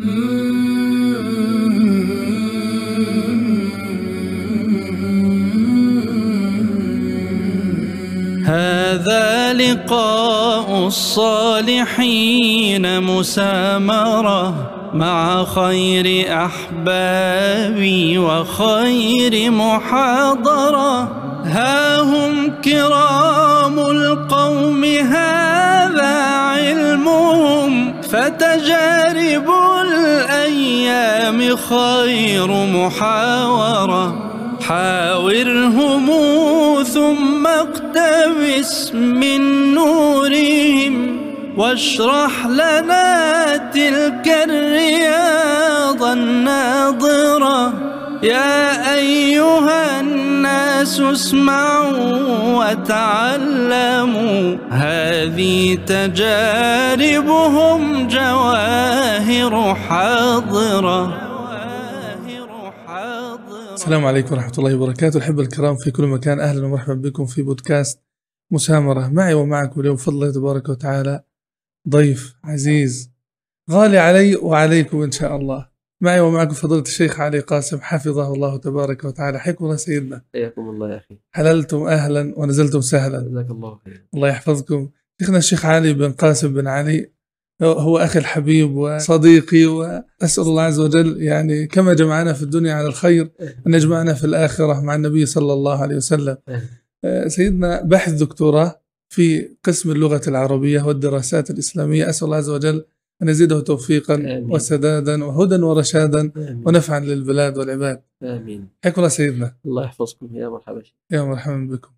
هذا لقاء الصالحين مسامرة مع خير أحبابي وخير محاضرة. ها هم كرام القوم هذا علمهم فتجارب الأيام خير محاورة. حاورهم ثم اقتبس من نورهم واشرح لنا تلك الرياض الناظرة. يا أيها الناس اسمعوا وتعلموا. هذه تجاربهم جواهر حاضرة. السلام عليكم ورحمة الله وبركاته. الحب الكرام في كل مكان. أهلا ومرحبا بكم في بودكاست مسامرة. معي ومعكم اليوم بفضل الله تبارك وتعالى ضيف عزيز. غالي علي وعليكم إن شاء الله. معي ومعكم فضيلة الشيخ علي قاسم حفظه الله تبارك وتعالى. حياكم الله سيدنا. حياكم الله يا أخي. حللتم أهلا ونزلتم سهلا. جزاك الله خير الله يحفظكم. شيخنا الشيخ علي بن قاسم بن علي هو أخي الحبيب وصديقي وأسأل الله عز وجل يعني كما جمعنا في الدنيا على الخير أن يجمعنا في الآخرة مع النبي صلى الله عليه وسلم. آه، سيدنا باحث دكتوراه في قسم اللغة العربية والدراسات الإسلامية. أسأل الله عز وجل أن يزيده توفيقا آمين. وسدادا وهدى ورشادا آمين. ونفعا للبلاد والعباد. آمين. حياكم الله سيدنا. الله يحفظكم يا مرحبا. يا مرحبا بكم.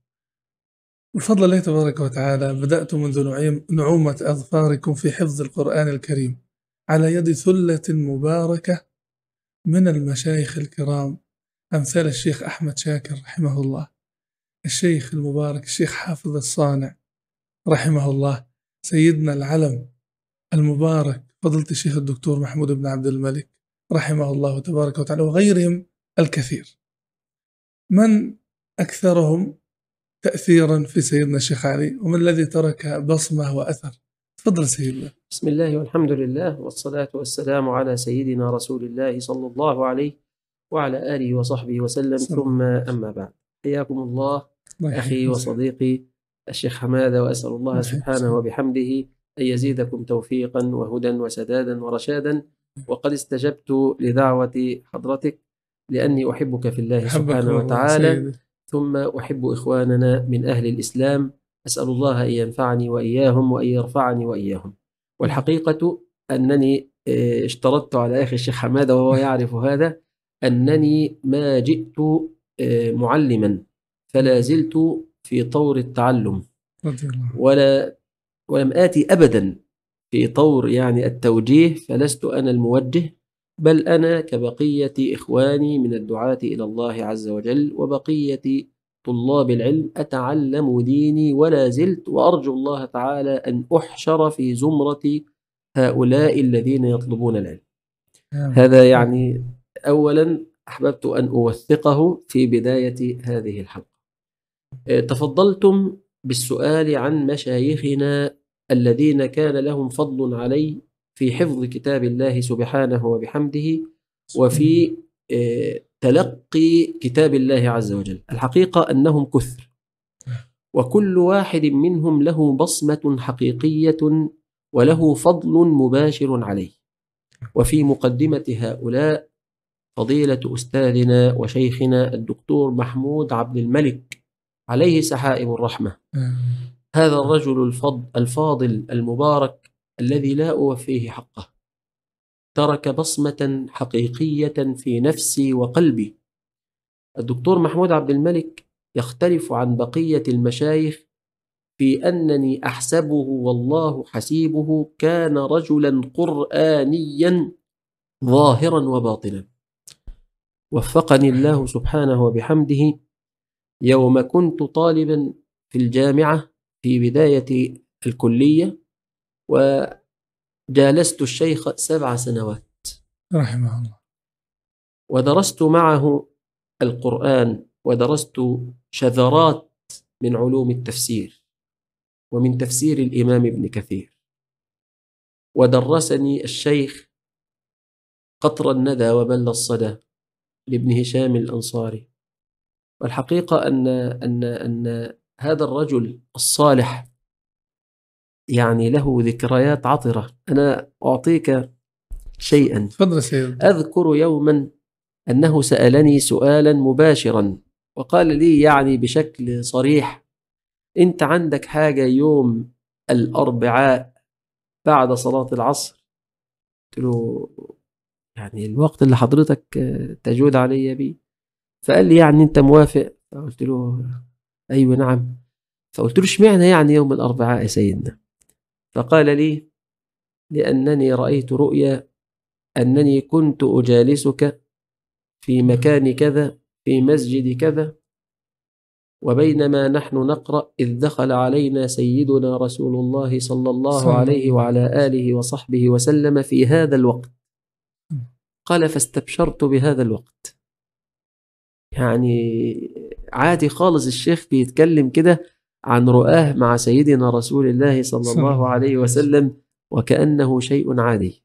بفضل الله تبارك وتعالى بدأت منذ نعيم- نعومة أظفاركم في حفظ القرآن الكريم على يد ثلة مباركة من المشايخ الكرام أمثال الشيخ أحمد شاكر رحمه الله الشيخ المبارك الشيخ حافظ الصانع رحمه الله سيدنا العلم المبارك. فضلت الشيخ الدكتور محمود بن عبد الملك رحمه الله تبارك وتعالى وغيرهم الكثير. من أكثرهم تأثيرا في سيدنا الشيخ علي؟ ومن الذي ترك بصمة وأثر؟ تفضل سيدنا. بسم الله والحمد لله والصلاة والسلام على سيدنا رسول الله صلى الله عليه وعلى آله وصحبه وسلم. ثم أما بعد. حياكم الله أخي. وصديقي الشيخ حمادة وأسأل الله. سبحانه وبحمده أن يزيدكم توفيقا وهدى وسدادا ورشادا. وقد استجبت لدعوة حضرتك لأني أحبك في الله سبحانه وتعالى. سيدي. ثم أحب إخواننا من أهل الإسلام. أسأل الله أن ينفعني وإياهم وأن يرفعني وإياهم. والحقيقة أنني آه، اشترطت على أخي الشيخ حمادة وهو يعرف هذا أنني ما جئت آه، معلما فلا زلت في طور التعلم. ولا ولم آتي أبدا في طور يعني التوجيه فلست أنا الموجه بل أنا كبقية إخواني من الدعاة إلى الله عز وجل وبقية طلاب العلم أتعلم ديني ولا زلت وأرجو الله تعالى أن أحشر في زمرة هؤلاء الذين يطلبون العلم. هذا يعني أولا أحببت أن أوثقه في بداية هذه الحلقة. آه، تفضلتم بالسؤال عن مشايخنا الذين كان لهم فضل علي في حفظ كتاب الله سبحانه وبحمده وفي آه، تلقي كتاب الله عز وجل. الحقيقة أنهم كثر. وكل واحد منهم له بصمة حقيقية وله فضل مباشر عليه. وفي مقدمة هؤلاء فضيلة أستاذنا وشيخنا الدكتور محمود عبد الملك عليه سحائب الرحمة. هذا الرجل الفاضل المبارك الذي لا أوفيه حقه. ترك بصمة حقيقية في نفسي وقلبي. الدكتور محمود عبد الملك يختلف عن بقية المشايخ في أنني أحسبه والله حسيبه كان رجلا قرآنيا ظاهرا وباطنا. وفقني الله سبحانه وبحمده يوم كنت طالبا في الجامعة في بداية الكلية وجالست الشيخ سبع سنوات. رحمه الله. ودرست معه القرآن ودرست شذرات من علوم التفسير ومن تفسير الإمام ابن كثير. ودرسني الشيخ قطر الندى وبل الصدى لابن هشام الأنصاري. والحقيقة أن أن أن هذا الرجل الصالح يعني له ذكريات عطرة. أنا أعطيك شيئا. تفضل سيد. أذكر يوما أنه سألني سؤالا مباشرا وقال لي يعني بشكل صريح أنت عندك حاجة يوم الأربعاء بعد صلاة العصر؟ قلت له يعني الوقت اللي حضرتك تجود علي بيه. فقال لي يعني أنت موافق؟ فقلت له أيوة نعم. فقلت له إشمعنى يعني يوم الأربعاء يا سيدنا؟ فقال لي لأنني رأيت رؤيا أنني كنت أجالسك في مكان كذا في مسجد كذا وبينما نحن نقرأ إذ دخل علينا سيدنا رسول الله صلى الله عليه وعلى آله وصحبه وسلم في هذا الوقت. قال فاستبشرت بهذا الوقت. يعني عادي خالص الشيخ بيتكلم كده عن رؤاه مع سيدنا رسول الله صلى الله عليه وسلم. وكأنه شيء عادي.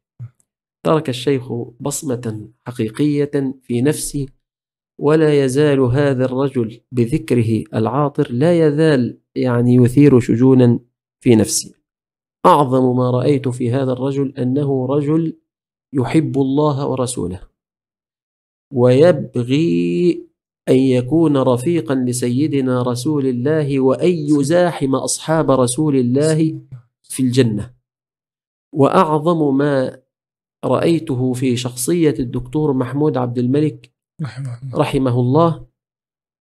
ترك الشيخ بصمة حقيقية في نفسي ولا يزال هذا الرجل بذكره العاطر لا يزال يعني يثير شجونا في نفسي أعظم ما رأيت في هذا الرجل أنه رجل يحب الله ورسوله ويبغي أن يكون رفيقا لسيدنا رسول الله وأن يزاحم أصحاب رسول الله في الجنة. وأعظم ما رأيته في شخصية الدكتور محمود عبد الملك رحمه الله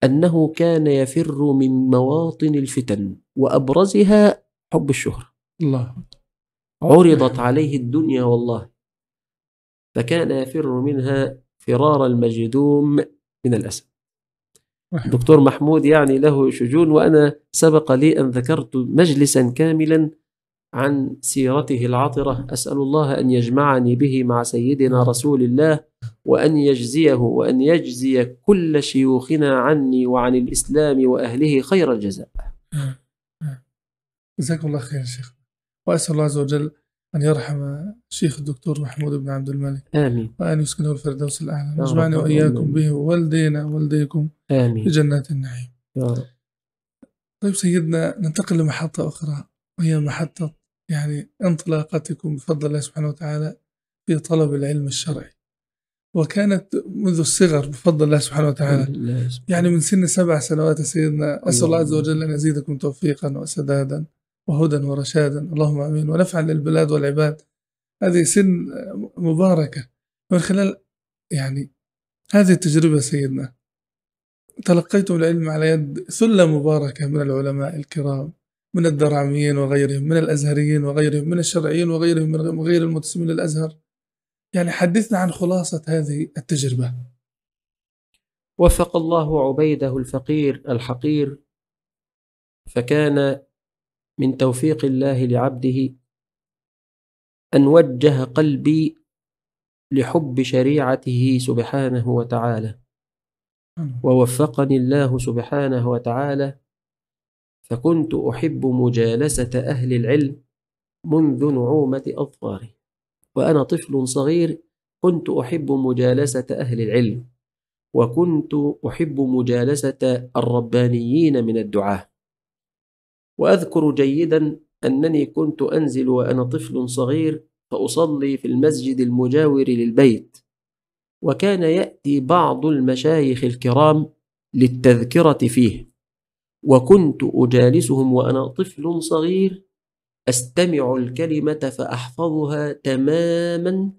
أنه كان يفر من مواطن الفتن وأبرزها حب الشهرة. الله. عرضت عليه الدنيا والله. فكان يفر منها فرار المجدوم من الأسد. دكتور محمود يعني له شجون وأنا سبق لي أن ذكرت مجلسا كاملا عن سيرته العطرة. أسأل الله أن يجمعني به مع سيدنا رسول الله وأن يجزيه وأن يجزي كل شيوخنا عني وعن الإسلام وأهله خير الجزاء. جزاكم الله خير شيخ. وأسأل الله عز وجل أن يرحم الشيخ الدكتور محمود بن عبد الملك. آمين. وأن يسكنه الفردوس الأعلى. واجمعني وإياكم. به ووالدينا ووالديكم في آمين. جنات النعيم. يا رب. طيب سيدنا ننتقل لمحطة أخرى وهي محطة يعني انطلاقتكم بفضل الله سبحانه وتعالى في طلب العلم الشرعي. وكانت منذ الصغر بفضل الله سبحانه وتعالى. يعني من سن سبع سنوات سيدنا أسأل الله عز وجل أن يزيدكم توفيقا وسدادا وهدى ورشادا. اللهم آمين. ونفعا للبلاد والعباد. هذه سن مباركة. من خلال يعني هذه التجربة سيدنا تلقيتم العلم على يد ثلة مباركة من العلماء الكرام من الدرعميين وغيرهم من الأزهريين وغيرهم من الشرعيين وغيرهم من غير المنتسبين للأزهر. يعني حدثنا عن خلاصة هذه التجربة. وفق الله عبيده الفقير الحقير فكان من توفيق الله لعبده أن وجه قلبي لحب شريعته سبحانه وتعالى. ووفقني الله سبحانه وتعالى فكنت أحب مجالسة أهل العلم منذ نعومة أظفاري. وأنا طفل صغير كنت أحب مجالسة أهل العلم وكنت أحب مجالسة الربانيين من الدعاة. وأذكر جيدا أنني كنت أنزل وأنا طفل صغير فأصلي في المسجد المجاور للبيت. وكان يأتي بعض المشايخ الكرام للتذكرة فيه. وكنت أجالسهم وأنا طفل صغير أستمع الكلمة فأحفظها تماما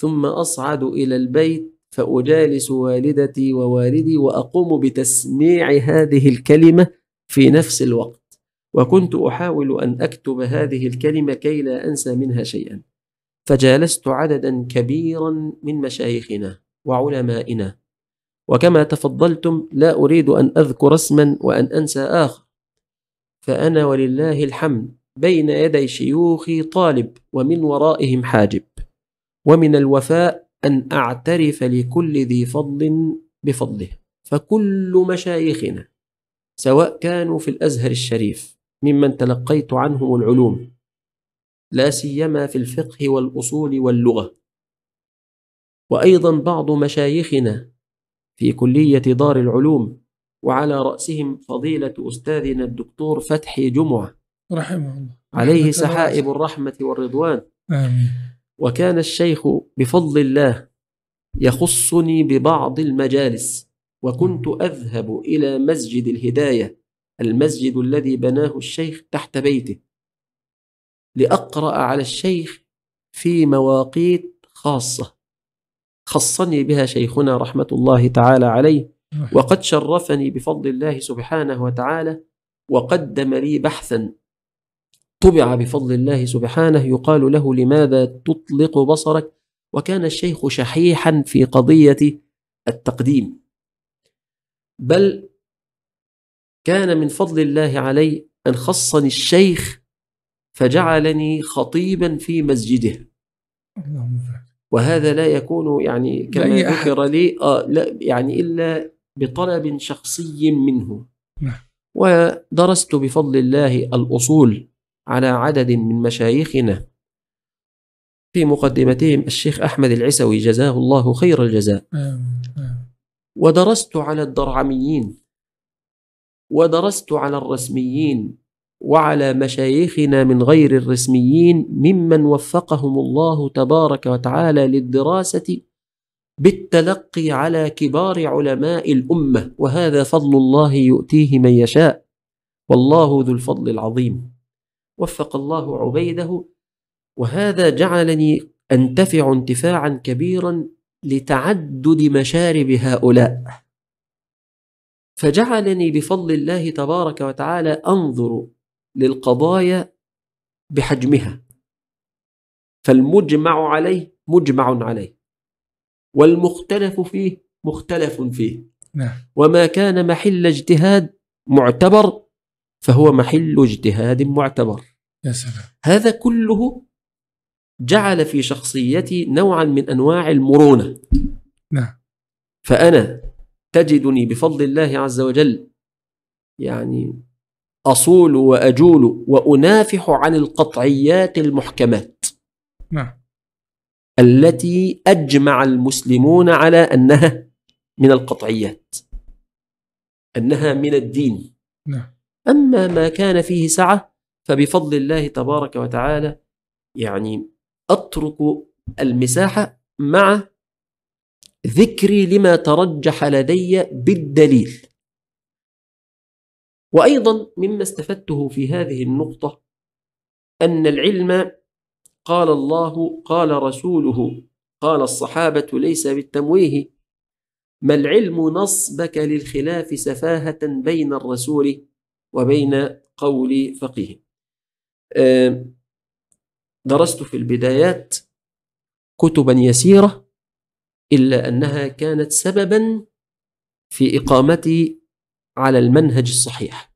ثم أصعد إلى البيت فأجالس والدتي ووالدي وأقوم بتسميع هذه الكلمة في نفس الوقت. وكنت أحاول أن أكتب هذه الكلمة كي لا أنسى منها شيئا. فجالست عددا كبيرا من مشايخنا وعلمائنا. وكما تفضلتم لا أريد أن أذكر اسما وأن أنسى آخر. فأنا ولله الحمد بين يدي شيوخي طالب ومن ورائهم حاجب. ومن الوفاء أن أعترف لكل ذي فضل بفضله. فكل مشايخنا سواء كانوا في الأزهر الشريف ممن تلقيت عنهم العلوم لا سيما في الفقه والأصول واللغة. وأيضا بعض مشايخنا في كلية دار العلوم وعلى رأسهم فضيلة أستاذنا الدكتور فتحي جمعة. رحمه الله. عليه سحائب. الرحمة والرضوان. آمين. وكان الشيخ بفضل الله يخصني ببعض المجالس وكنت أذهب إلى مسجد الهداية المسجد الذي بناه الشيخ تحت بيته. لأقرأ على الشيخ في مواقيت خاصة. خصني بها شيخنا رحمة الله تعالى عليه وقد شرفني بفضل الله سبحانه وتعالى وقدم لي بحثا. طبع بفضل الله سبحانه يقال له لماذا تطلق بصرك؟ وكان الشيخ شحيحا في قضية التقديم. بل كان من فضل الله علي أن خصني الشيخ فجعلني خطيبا في مسجده. وهذا لا يكون يعني كما. ذكر لي آه لا يعني إلا بطلب شخصي منه نعم. ودرست بفضل الله الأصول على عدد من مشايخنا في مقدمتهم الشيخ أحمد العسوي جزاه الله خير الجزاء ودرست على الدرعميين ودرست على الرسميين وعلى مشايخنا من غير الرسميين ممن وفقهم الله تبارك وتعالى للدراسة بالتلقي على كبار علماء الأمة وهذا فضل الله يؤتيه من يشاء. والله ذو الفضل العظيم. وفق الله عبيده. وهذا جعلني أنتفع انتفاعا كبيرا لتعدد مشارب هؤلاء. فجعلني بفضل الله تبارك وتعالى أنظر للقضايا بحجمها. فالمجمع عليه مجمع عليه والمختلف فيه مختلف فيه. نعم. وما كان محل اجتهاد معتبر فهو محل اجتهاد معتبر. يا سلام. هذا كله جعل في شخصيتي نوعا من أنواع المرونة. نعم. فأنا تجدني بفضل الله عز وجل يعني أصول وأجول وأنافح عن القطعيات المحكمات نعم. التي أجمع المسلمون على أنها من القطعيات أنها من الدين. نعم. أما ما كان فيه سعة فبفضل الله تبارك وتعالى يعني أترك المساحة مع ذكري لما ترجح لدي بالدليل. وأيضا مما استفدته في هذه النقطة أن العلم قال الله قال رسوله قال الصحابة ليس بالتمويه ما العلم نصبك للخلاف سفاهة بين الرسول وبين قول فقيه. درست في البدايات كتبا يسيرة إلا أنها كانت سببا في إقامتي على المنهج الصحيح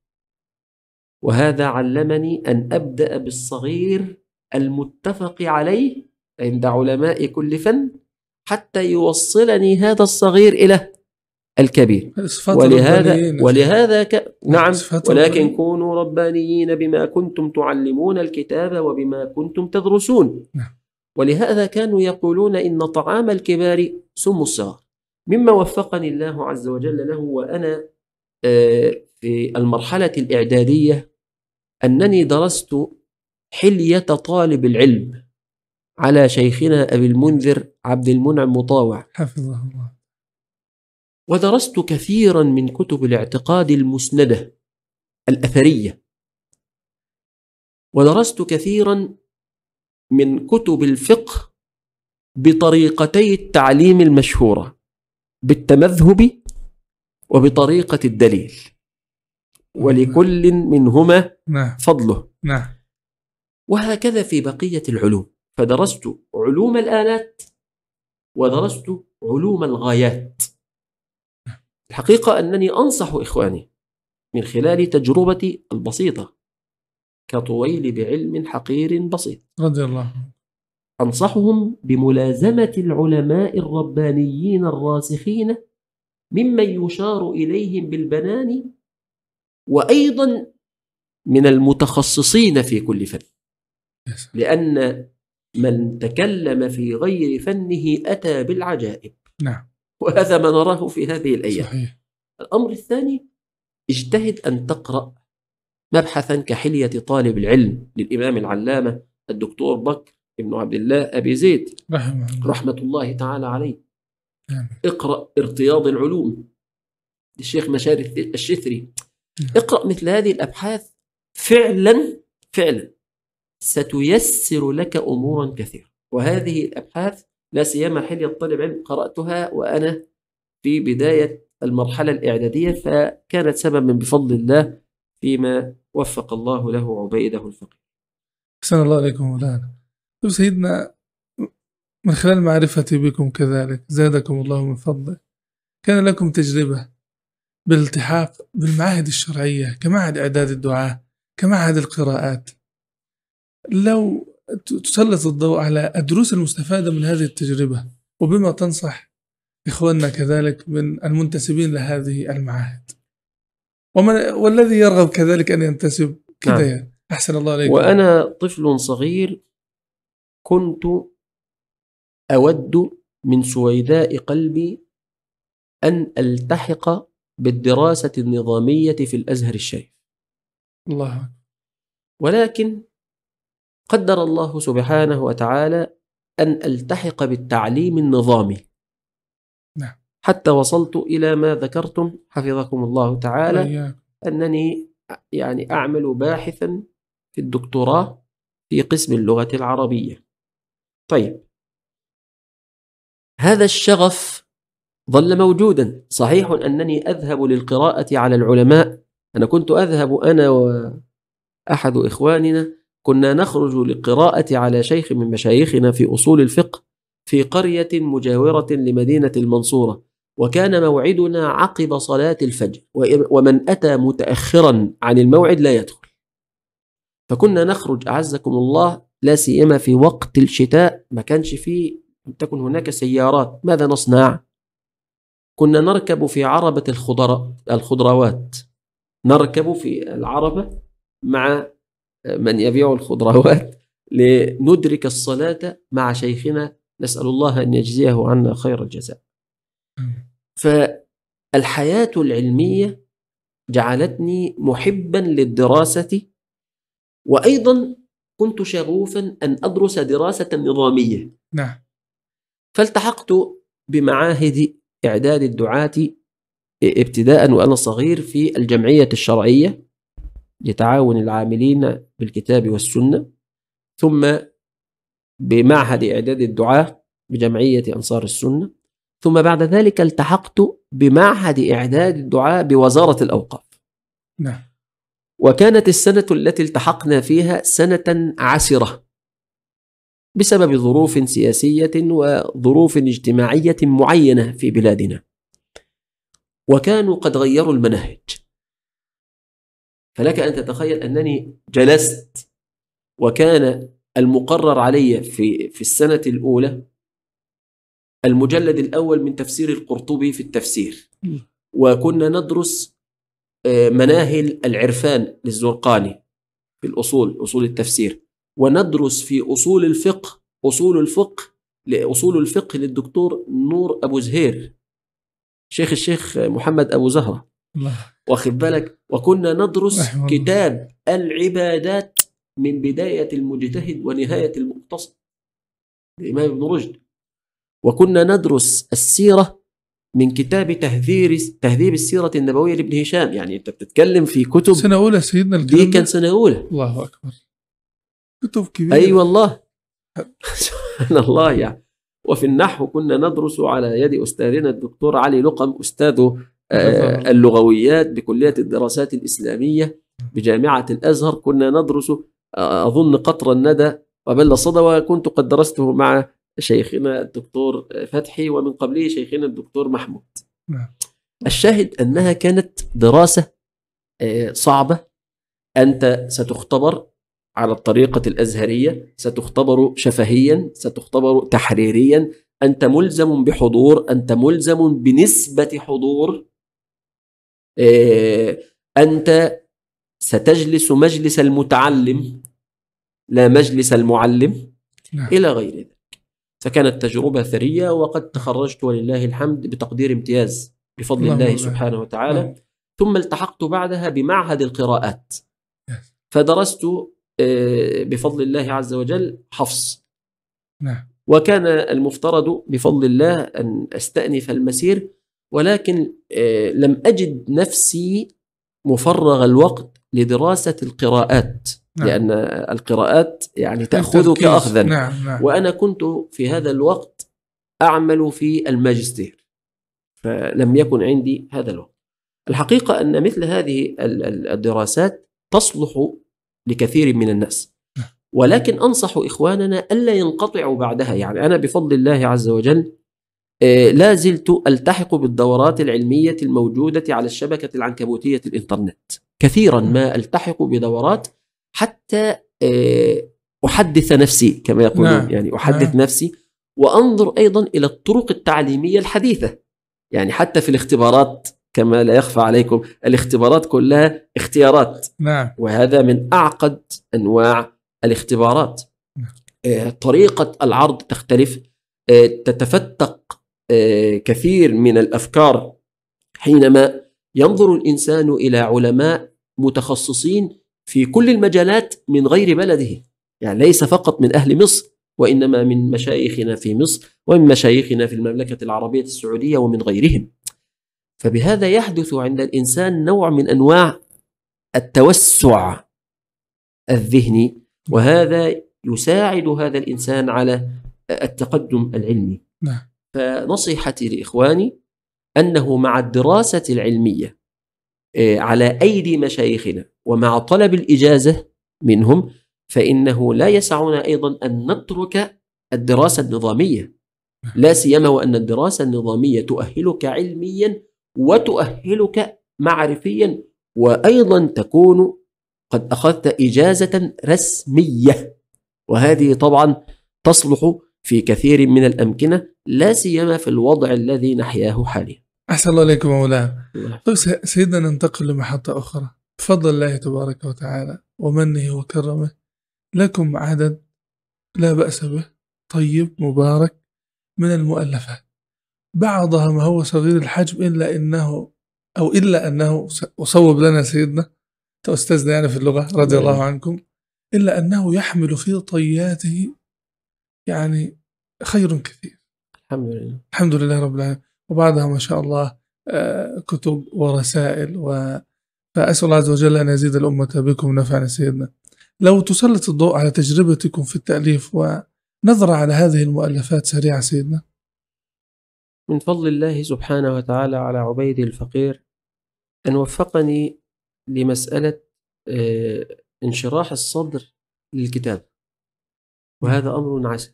وهذا علمني أن أبدأ بالصغير المتفق عليه عند علماء كل فن حتى يوصلني هذا الصغير إلى الكبير ولهذا. ولهذا ك... نعم ولكن. كونوا ربانيين بما كنتم تعلمون الكتاب وبما كنتم تدرسون نعم. ولهذا كانوا يقولون إن طعام الكبار سم الصغار. مما وفقني الله عز وجل له وأنا آه، في المرحلة الإعدادية أنني درست حلية طالب العلم على شيخنا أبي المنذر عبد المنعم مطاوع. حفظه الله. ودرست كثيرا من كتب الاعتقاد المسندة الأثرية. ودرست كثيرا من كتب الفقه بطريقتي التعليم المشهورة بالتمذهب وبطريقة الدليل. ولكل منهما نعم. فضله. نعم. وهكذا في بقية العلوم. فدرست علوم الآلات ودرست علوم الغايات. الحقيقة أنني أنصح إخواني من خلال تجربتي البسيطة كطويل بعلم حقير بسيط رضي الله. أنصحهم بملازمة العلماء الربانيين الراسخين ممن يشار إليهم بالبنان وأيضا من المتخصصين في كل فن. لأن من تكلم في غير فنه أتى بالعجائب. نعم. وهذا ما نراه في هذه الأيام. صحيح. الأمر الثاني اجتهد أن تقرأ مبحثا كحلية طالب العلم للإمام العلامة الدكتور بكر بن عبد الله أبي زيد. رحمه الله. رحمة الله تعالى عليه. آمين. اقرأ ارتياض العلوم. للشيخ مشاري الث- الشثري اقرأ مثل هذه الأبحاث فعلا فعلا. ستيسر لك أمورا كثيرة وهذه الأبحاث لا سيما حلية طالب علم قرأتها وأنا في بداية المرحلة الإعدادية فكانت سببا بفضل الله فيما وفق الله له عبيده الفقيه. أحسن الله عليكم مولانا. طيب سيدنا من خلال معرفتي بكم كذلك زادكم الله من فضله كان لكم تجربة بالالتحاق بالمعاهد الشرعية كمعهد إعداد الدعاة كمعهد القراءات. لو تسلط الضوء على الدروس المستفادة من هذه التجربة وبما تنصح إخواننا كذلك من المنتسبين لهذه المعاهد. ومن والذي يرغب كذلك أن ينتسب كذا نعم. يعني أحسن الله عليكم وأنا طفل صغير كنت أود من سويداء قلبي أن ألتحق بالدراسة النظامية في الأزهر الشريف الله. ولكن قدر الله سبحانه وتعالى أن ألتحق بالتعليم النظامي. حتى وصلت إلى ما ذكرتم حفظكم الله تعالى. أنني يعني أعمل باحثا في الدكتوراه في قسم اللغة العربية. طيب. هذا الشغف ظل موجودا. صحيح أنني أذهب للقراءة على العلماء. أنا كنت أذهب أنا وأحد إخواننا. كنا نخرج للقراءة على شيخ من مشايخنا في أصول الفقه في قرية مجاورة لمدينة المنصورة. وكان موعدنا عقب صلاة الفجر ومن أتى متأخرا عن الموعد لا يدخل. فكنا نخرج أعزكم الله لا سيما في وقت الشتاء ما كانش فيه لم تكن هناك سيارات ماذا نصنع؟ كنا نركب في عربة الخضر الخضروات. نركب في العربة مع من يبيع الخضروات لندرك الصلاة مع شيخنا. نسأل الله أن يجزيه عنا خير الجزاء. فالحياة العلمية جعلتني محبا للدراسة وأيضا كنت شغوفا أن أدرس دراسة نظامية. نعم. فالتحقت بمعاهد إعداد الدعاة ابتداء وأنا صغير في الجمعية الشرعية لتعاون العاملين بالكتاب والسنة ثم بمعهد إعداد الدعاة بجمعية أنصار السنة. ثم بعد ذلك التحقت بمعهد إعداد الدعاة بوزارة الأوقاف. نعم. وكانت السنة التي التحقنا فيها سنة عسرة بسبب ظروف سياسية وظروف اجتماعية معينة في بلادنا. وكانوا قد غيروا المناهج. فلك أن تتخيل أنني جلست وكان المقرر علي في في السنة الأولى المجلد الأول من تفسير القرطبي في التفسير. وكنا ندرس آه، مناهل العرفان للزرقاني في الأصول أصول التفسير. وندرس في أصول الفقه أصول الفقه لأصول الفقه للدكتور نور أبو زهير. شيخ الشيخ محمد أبو زهرة. واخد بالك؟ وكنا ندرس. كتاب العبادات من بداية المجتهد ونهاية المقتصد. الإمام ابن رشد. وكنا ندرس السيرة من كتاب تهذير تهذيب السيرة النبوية لابن هشام. يعني أنت بتتكلم في كتب سنة أولى سيدنا دي كان؟ سنة أولى. الله أكبر. كتب كبيرة. أي والله. سبحان الله يعني وفي النحو كنا ندرس على يد أستاذنا الدكتور علي لقم أستاذ آه، اللغويات بكلية الدراسات الإسلامية بجامعة الأزهر. كنا ندرس آه، أظن قطر الندى. وبل الصدى وكنت قد درسته مع شيخنا الدكتور فتحي ومن قبله شيخنا الدكتور محمود. نعم. الشاهد أنها كانت دراسة آه، صعبة. أنت ستختبر على الطريقة الأزهرية ستختبر شفهيا ستختبر تحريريا. أنت ملزم بحضور أنت ملزم بنسبة حضور. آه، أنت ستجلس مجلس المتعلم لا مجلس المعلم. نعم. إلى غير ذلك. فكانت تجربة ثرية وقد تخرجت ولله الحمد بتقدير امتياز بفضل الله بارك. سبحانه وتعالى نعم. ثم التحقت بعدها بمعهد القراءات Yes. فدرست آه، بفضل الله عز وجل حفص نعم وكان المفترض بفضل الله أن أستأنف المسير ولكن آه، لم أجد نفسي مفرغ الوقت لدراسة القراءات نعم. لأن القراءات يعني تأخذك. أخذا. نعم نعم. وأنا كنت في هذا الوقت أعمل في الماجستير فلم يكن عندي هذا الوقت. الحقيقة أن مثل هذه ال- ال- الدراسات تصلح لكثير من الناس. ولكن أنصح إخواننا ألا ينقطعوا بعدها. يعني أنا بفضل الله عز وجل آه، لا زلت ألتحق بالدورات العلمية الموجودة على الشبكة العنكبوتية الإنترنت. كثيرا ما ألتحق بدورات حتى آه، أحدث نفسي كما يقولون نعم. يعني أحدث نعم. نفسي وأنظر أيضا إلى الطرق التعليمية الحديثة يعني حتى في الاختبارات كما لا يخفى عليكم الاختبارات كلها اختيارات نعم وهذا من أعقد أنواع الاختبارات نعم. آه، طريقة العرض تختلف آه، تتفتق كثير من الأفكار حينما ينظر الإنسان إلى علماء متخصصين في كل المجالات من غير بلده. يعني ليس فقط من أهل مصر وإنما من مشايخنا في مصر ومن مشايخنا في المملكة العربية السعودية ومن غيرهم. فبهذا يحدث عند الإنسان نوع من أنواع التوسع الذهني وهذا يساعد هذا الإنسان على التقدم العلمي. نعم. فنصيحتي لإخواني أنه مع الدراسة العلمية على أيدي مشايخنا ومع طلب الإجازة منهم فإنه لا يسعنا أيضا أن نترك الدراسة النظامية. لا سيما وأن الدراسة النظامية تؤهلك علميا وتؤهلك معرفيا وأيضا تكون قد أخذت إجازة رسمية. وهذه طبعا تصلح في كثير من الأمكنة لا سيما في الوضع الذي نحياه حاليا. أحسن الله إليكم مولانا. طيب سي- سيدنا ننتقل لمحطة أخرى. بفضل الله تبارك وتعالى ومنه وكرمه لكم عدد لا بأس به طيب مبارك من المؤلفات. بعضها ما هو صغير الحجم إلا إنه أو إلا أنه وصوب لنا سيدنا أستاذنا يعني في اللغة رضي الله عنكم إلا أنه يحمل في طياته يعني خير كثير. الحمد لله. الحمد لله رب العالمين. وبعدها ما شاء الله آه، كتب ورسائل و فأسأل الله عز وجل أن يزيد الأمة بكم نفعا سيدنا. لو تسلط الضوء على تجربتكم في التأليف ونظرة على هذه المؤلفات سريعة سيدنا. من فضل الله سبحانه وتعالى على عبيدي الفقير أن وفقني لمسألة آه، انشراح الصدر للكتاب وهذا أمر عسر.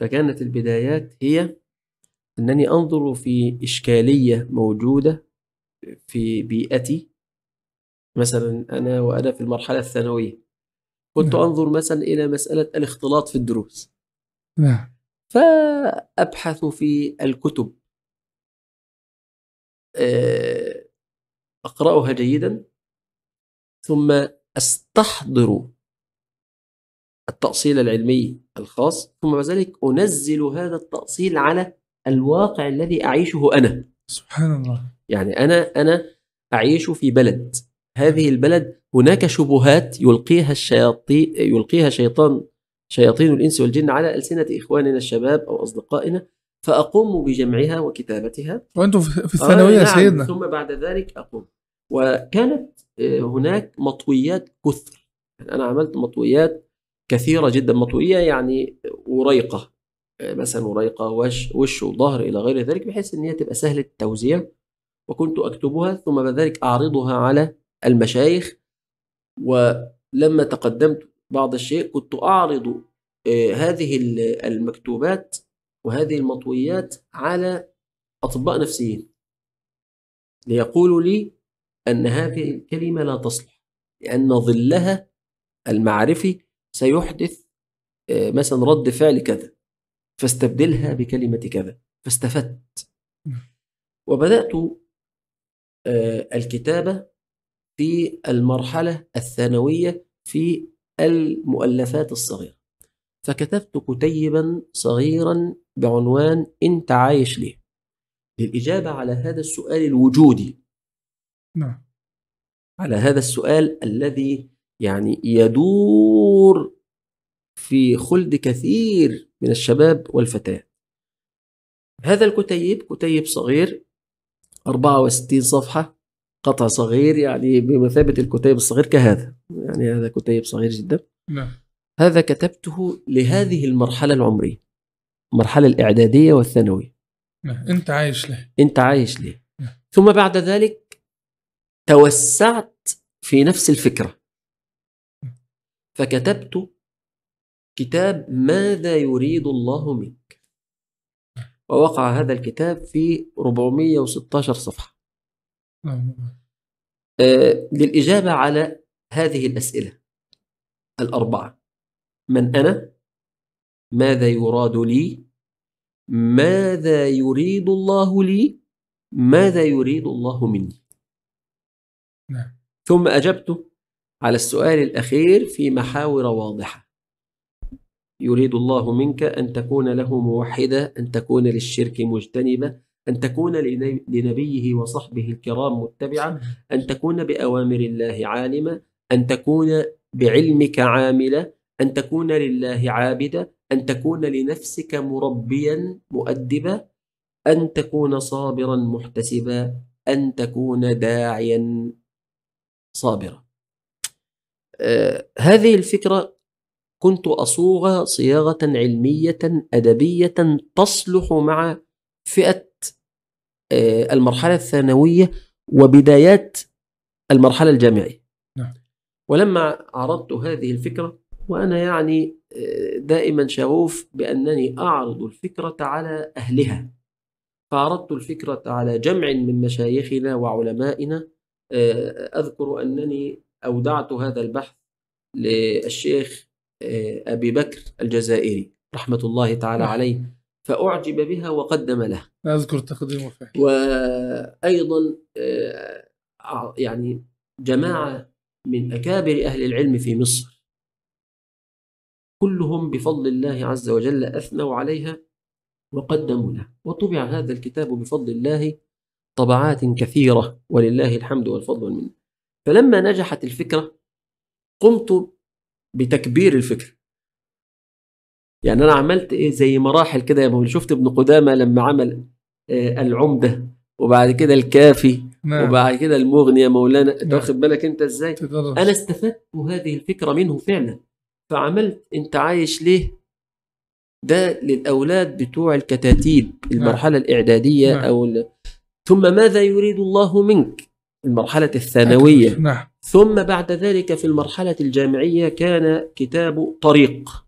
فكانت البدايات هي أنني أنظر في إشكالية موجودة في بيئتي. مثلا أنا وأنا في المرحلة الثانوية. كنت نعم. أنظر مثلا إلى مسألة الاختلاط في الدروس. نعم. فأبحث في الكتب. آه، أقرأها جيدا. ثم أستحضر التأصيل العلمي الخاص. ثم بعد ذلك أنزل هذا التأصيل على الواقع الذي أعيشه أنا. سبحان الله يعني أنا أنا أعيش في بلد. هذه البلد هناك شبهات يلقيها الشياطين يلقيها شيطان شياطين الإنس والجن على ألسنة إخواننا الشباب أو أصدقائنا فأقوم بجمعها وكتابتها. وأنتم في في الثانوية آه، نعم. سيدنا. ثم بعد ذلك أقوم. وكانت آه، هناك مطويات كثر. يعني أنا عملت مطويات كثيرة جدا. مطوية يعني وريقة آه، مثلا وريقة وش, وش وظهر إلى غير ذلك بحيث أن هي تبقى سهلة التوزيع. وكنت أكتبها ثم بعد ذلك أعرضها على المشايخ. ولما تقدمت بعض الشيء كنت أعرض آه، هذه ال- المكتوبات وهذه المطويات على أطباء نفسيين. ليقولوا لي أن هذه الكلمة لا تصلح لأن ظلها المعرفي سيحدث آه، مثلا رد فعل كذا. فاستبدلها بكلمة كذا. فاستفدت. وبدأت آه، الكتابة في المرحلة الثانوية في المؤلفات الصغيرة. فكتبت كتيبا صغيرا بعنوان أنت عايش ليه. للإجابة على هذا السؤال الوجودي. نعم. على هذا السؤال الذي يعني يدور في خلد كثير من الشباب والفتيات هذا الكتيب كتيب صغير 64 صفحة قطع صغير يعني بمثابة الكتيب الصغير كهذا يعني هذا كتيب صغير جدا. نعم. هذا كتبته لهذه المرحلة العمرية المرحلة الإعدادية والثانوية. نعم. أنت عايش له. أنت عايش ليه نعم. ثم بعد ذلك توسعت في نفس الفكرة. فكتبت كتاب ماذا يريد الله منك ووقع هذا الكتاب في 416 صفحة آه، للإجابة على هذه الأسئلة الأربعة من أنا؟ ماذا يراد لي؟ ماذا يريد الله لي؟ ماذا يريد الله مني؟ نعم. ثم أجبت على السؤال الأخير في محاور واضحة يريد الله منك أن تكون له موحدة أن تكون للشرك مجتنبة أن تكون لنبي- لنبيه وصحبه الكرام متبعة أن تكون بأوامر الله عالمة أن تكون بعلمك عاملة أن تكون لله عابدة أن تكون لنفسك مربيا مؤدبا أن تكون صابرا محتسبا أن تكون داعيا صابرا. آه، هذه الفكرة كنت أصوغها صياغة علمية أدبية تصلح مع فئة آه، المرحلة الثانوية وبدايات المرحلة الجامعية نعم. ولما عرضت هذه الفكرة وأنا يعني آه، دائما شغوف بأنني أعرض الفكرة على أهلها فعرضت الفكرة على جمع من مشايخنا وعلمائنا آه، أذكر أنني أودعت هذا البحث للشيخ أبي بكر الجزائري رحمة الله تعالى نعم. عليه فأعجب بها وقدم له أذكر تقديمه فعلا وأيضا آه، ع- يعني جماعة من أكابر أهل العلم في مصر كلهم بفضل الله عز وجل أثنوا عليها وقدموا لها. وطبع هذا الكتاب بفضل الله طبعات كثيرة ولله الحمد والفضل والمنة فلما نجحت الفكرة قمت بتكبير الفكرة يعني أنا عملت إيه؟ زي مراحل كده يا مولانا شفت ابن قدامة لما عمل آه، العمدة وبعد كده الكافي نعم. وبعد كده المغني يا مولانا. أنت نعم. واخد بالك أنت إزاي؟ تدرج أنا استفدت هذه الفكرة منه فعلا. فعملت أنت عايش ليه؟ ده للأولاد بتوع الكتاتيب المرحلة الإعدادية نعم. أو. ثم ماذا يريد الله منك؟ المرحلة الثانوية. نعم. ثم بعد ذلك في المرحلة الجامعية كان كتاب طريق.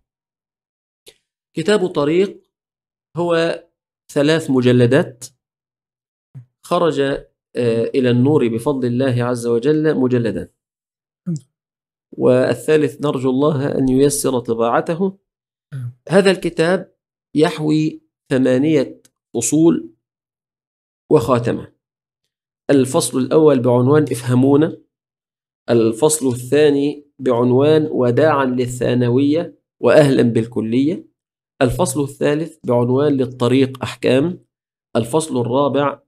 كتاب طريق هو ثلاث مجلدات. خرج آه، إلى النور بفضل الله عز وجل مجلدا والثالث نرجو الله أن ييسر طباعته. نعم. هذا الكتاب يحوي ثمانية فصول وخاتمة. الفصل الأول بعنوان افهمونا الفصل الثاني بعنوان وداعا للثانوية وأهلا بالكلية الفصل الثالث بعنوان للطريق أحكام الفصل الرابع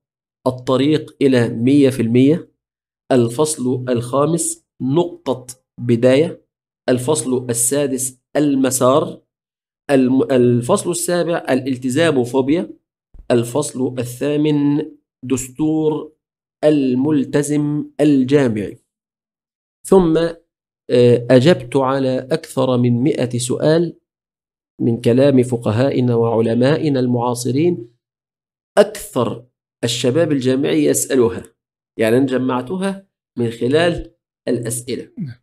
الطريق إلى مية في المية الفصل الخامس نقطة بداية الفصل السادس المسار الم- الفصل السابع الالتزام فوبيا الفصل الثامن دستور الملتزم الجامعي. ثم آه، أجبت على أكثر من مئة سؤال من كلام فقهائنا وعلمائنا المعاصرين. أكثر الشباب الجامعي يسألها. يعني أنا جمعتها من خلال الأسئلة. نعم.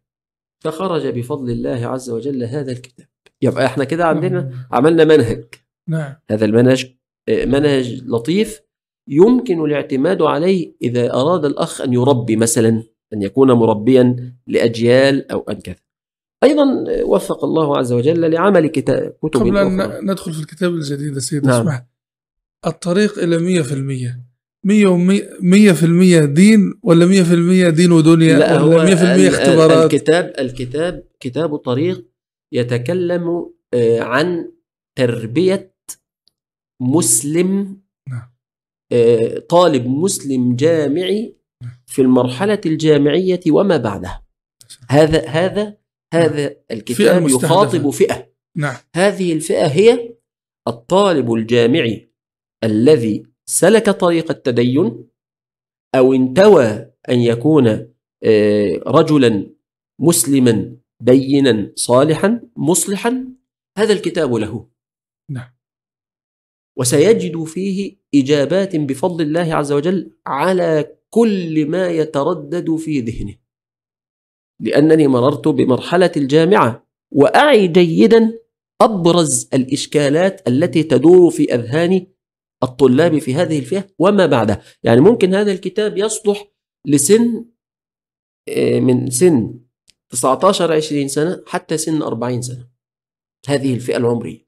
فخرج بفضل الله عز وجل هذا الكتاب. يبقى إحنا كده عندنا نعم. عملنا منهج. نعم. هذا المنهج آه، منهج لطيف يمكن الاعتماد عليه إذا أراد الأخ أن يربي مثلا أن يكون مربيا لأجيال أو أن كذا. أيضا وفق الله عز وجل لعمل كتاب كتب قبل أن ندخل في الكتاب الجديد يا سيدي نعم. اسمح. الطريق إلى مية في المية. مية ومية مية في المية دين ولا مية في المية دين ودنيا؟ لا ولا مية في المية ال- اختبارات؟ الكتاب الكتاب كتاب طريق يتكلم آه، عن تربية مسلم طالب مسلم جامعي في المرحلة الجامعية وما بعدها. هذا هذا هذا الكتاب المستهدفة. يخاطب فئة. نعم. هذه الفئة هي الطالب الجامعي الذي سلك طريق التدين أو انتوى أن يكون آه، رجلا مسلما دينا صالحا مصلحا. هذا الكتاب له. نعم. وسيجد فيه إجابات بفضل الله عز وجل على كل ما يتردد في ذهنه. لأنني مررت بمرحلة الجامعة وأعي جيدا أبرز الإشكالات التي تدور في أذهان الطلاب في هذه الفئة وما بعدها. يعني ممكن هذا الكتاب يصلح لسن آه، من سن 19 20 سنة حتى سن 40 سنة. هذه الفئة العمرية.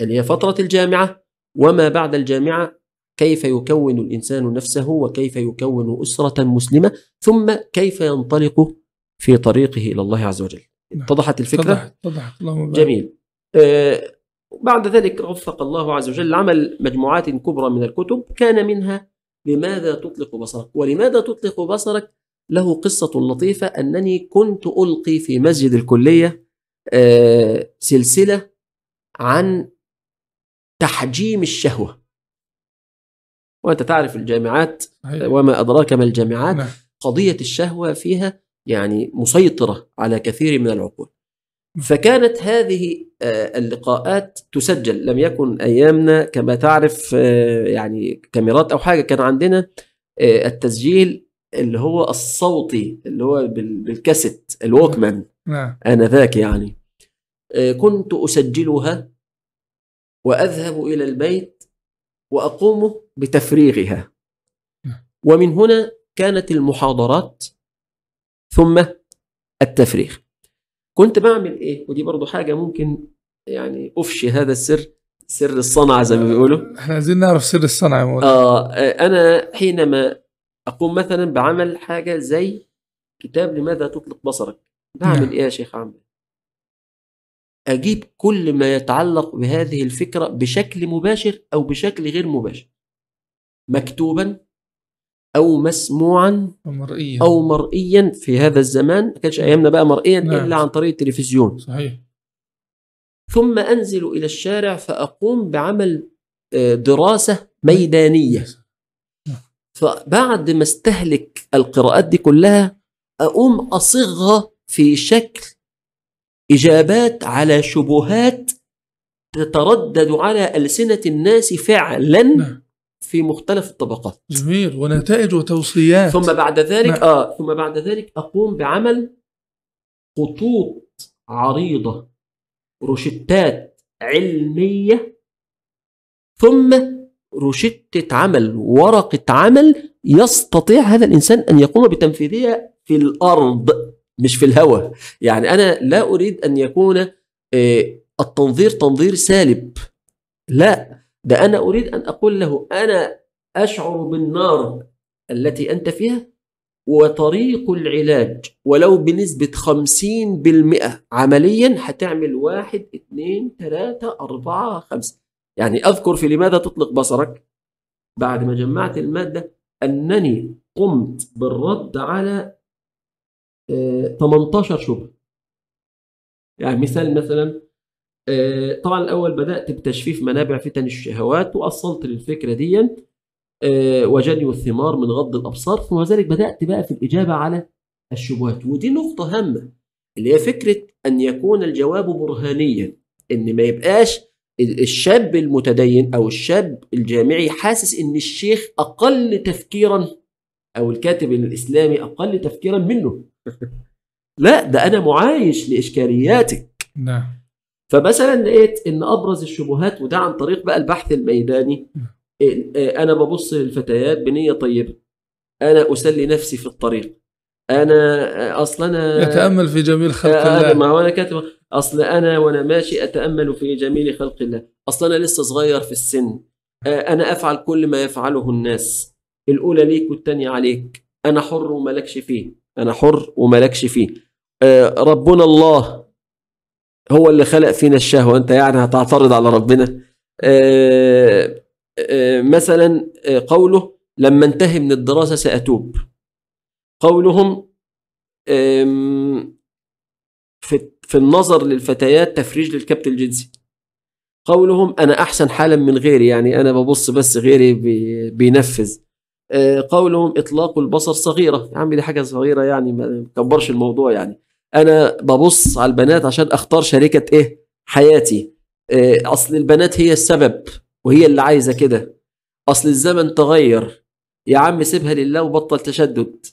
اللي هي فترة الجامعة وما بعد الجامعة كيف يكون الإنسان نفسه وكيف يكون أسرة مسلمة ثم كيف ينطلق في طريقه إلى الله عز وجل نعم. اتضحت الفكرة؟ اتضحت اتضحت اللهم. جميل آه، بعد ذلك وفق الله عز وجل عمل مجموعات كبرى من الكتب كان منها لماذا تطلق بصرك ولماذا تطلق بصرك له قصة لطيفة أنني كنت ألقي في مسجد الكلية آه، سلسلة عن تحجيم الشهوة. وأنت تعرف الجامعات. وما أدراك ما الجامعات نعم. قضية الشهوة فيها يعني مسيطرة على كثير من العقول. فكانت هذه آه، اللقاءات تسجل. لم يكن أيامنا كما تعرف آه، يعني كاميرات أو حاجة. كان عندنا آه، التسجيل اللي هو الصوتي اللي هو بال- بالكاسيت الووكمان. نعم. آنذاك يعني. كنت أسجلها وأذهب إلى البيت وأقوم بتفريغها. ومن هنا كانت المحاضرات ثم التفريغ. كنت بعمل إيه؟ ودي برضو حاجة ممكن يعني أفشي هذا السر سر الصنعة زي ما بيقولوا. إحنا عايزين نعرف سر مولانا آه آه، أنا حينما أقوم مثلا بعمل حاجة زي كتاب لماذا تطلق بصرك. بعمل نعم. إيه يا شيخ عمرو أجيب كل ما يتعلق بهذه الفكرة بشكل مباشر أو بشكل غير مباشر. مكتوبا أو مسموعا مرئية أو مرئيا في هذا الزمان. ما كانش أيامنا بقى مرئيا نعم. إلا عن طريق التلفزيون. صحيح. ثم أنزل إلى الشارع فأقوم بعمل آه، دراسة ميدانية. فبعد ما استهلك القراءات دي كلها أقوم أصيغها في شكل إجابات على شبهات تتردد على ألسنة الناس فعلا نعم. في مختلف الطبقات جميل ونتائج وتوصيات ثم بعد ذلك نعم. آه ثم بعد ذلك أقوم بعمل خطوط عريضة روشتات علمية ثم روشتة عمل ورقة عمل يستطيع هذا الإنسان أن يقوم بتنفيذها في الأرض مش في الهواء يعني أنا لا أريد أن يكون آه، التنظير تنظير سالب. لا ده أنا أريد أن أقول له أنا أشعر بالنار التي أنت فيها وطريق العلاج ولو بنسبة 50% عمليا هتعمل واحد اثنين ثلاثة أربعة خمسة. يعني أذكر في لماذا تطلق بصرك؟ بعد ما جمعت المادة أنني قمت بالرد على 18 شبهة. يعني مثال مثلا آه، طبعا الأول بدأت بتجفيف منابع فتن الشهوات وأصلت للفكرة دي آه، وجني الثمار من غض الأبصار ثم ذلك بدأت بقى في الإجابة على الشبهات. ودي نقطة هامة اللي هي فكرة أن يكون الجواب برهانيا إن ما يبقاش ال- الشاب المتدين أو الشاب الجامعي حاسس إن الشيخ أقل تفكيرا أو الكاتب الإسلامي أقل تفكيرا منه. لا ده أنا معايش لإشكالياتك. نعم. فمثلا لقيت إن أبرز الشبهات وده عن طريق بقى البحث الميداني إيه، إيه، أنا ببص للفتيات بنية طيبة. أنا أسلي نفسي في الطريق. أنا أصل أنا يتأمل في جميل خلق آه، الله. ما هو أنا كاتب أصل أنا وأنا ماشي أتأمل في جميل خلق الله. أصل أنا لسه صغير في السن. آه، أنا أفعل كل ما يفعله الناس. الأولى ليك والثانيه عليك. أنا حر وملكش فيه. أنا حر وملكش فيه. آه، ربنا الله هو اللي خلق فينا الشهوة. أنت يعني هتعترض على ربنا. آه، آه، مثلا قوله لما انتهي من الدراسة سأتوب. قولهم في في النظر للفتيات تفريج للكبت الجنسي. قولهم أنا أحسن حالا من غيري يعني أنا ببص بس غيري بي- بينفذ. قولهم إطلاق البصر صغيرة. يا عم دي حاجة صغيرة يعني ما نكبرش الموضوع يعني. أنا ببص على البنات عشان أختار شريكة إيه؟ حياتي. آه، أصل البنات هي السبب وهي اللي عايزة كده. أصل الزمن تغير. يا عم سيبها لله وبطل تشدد.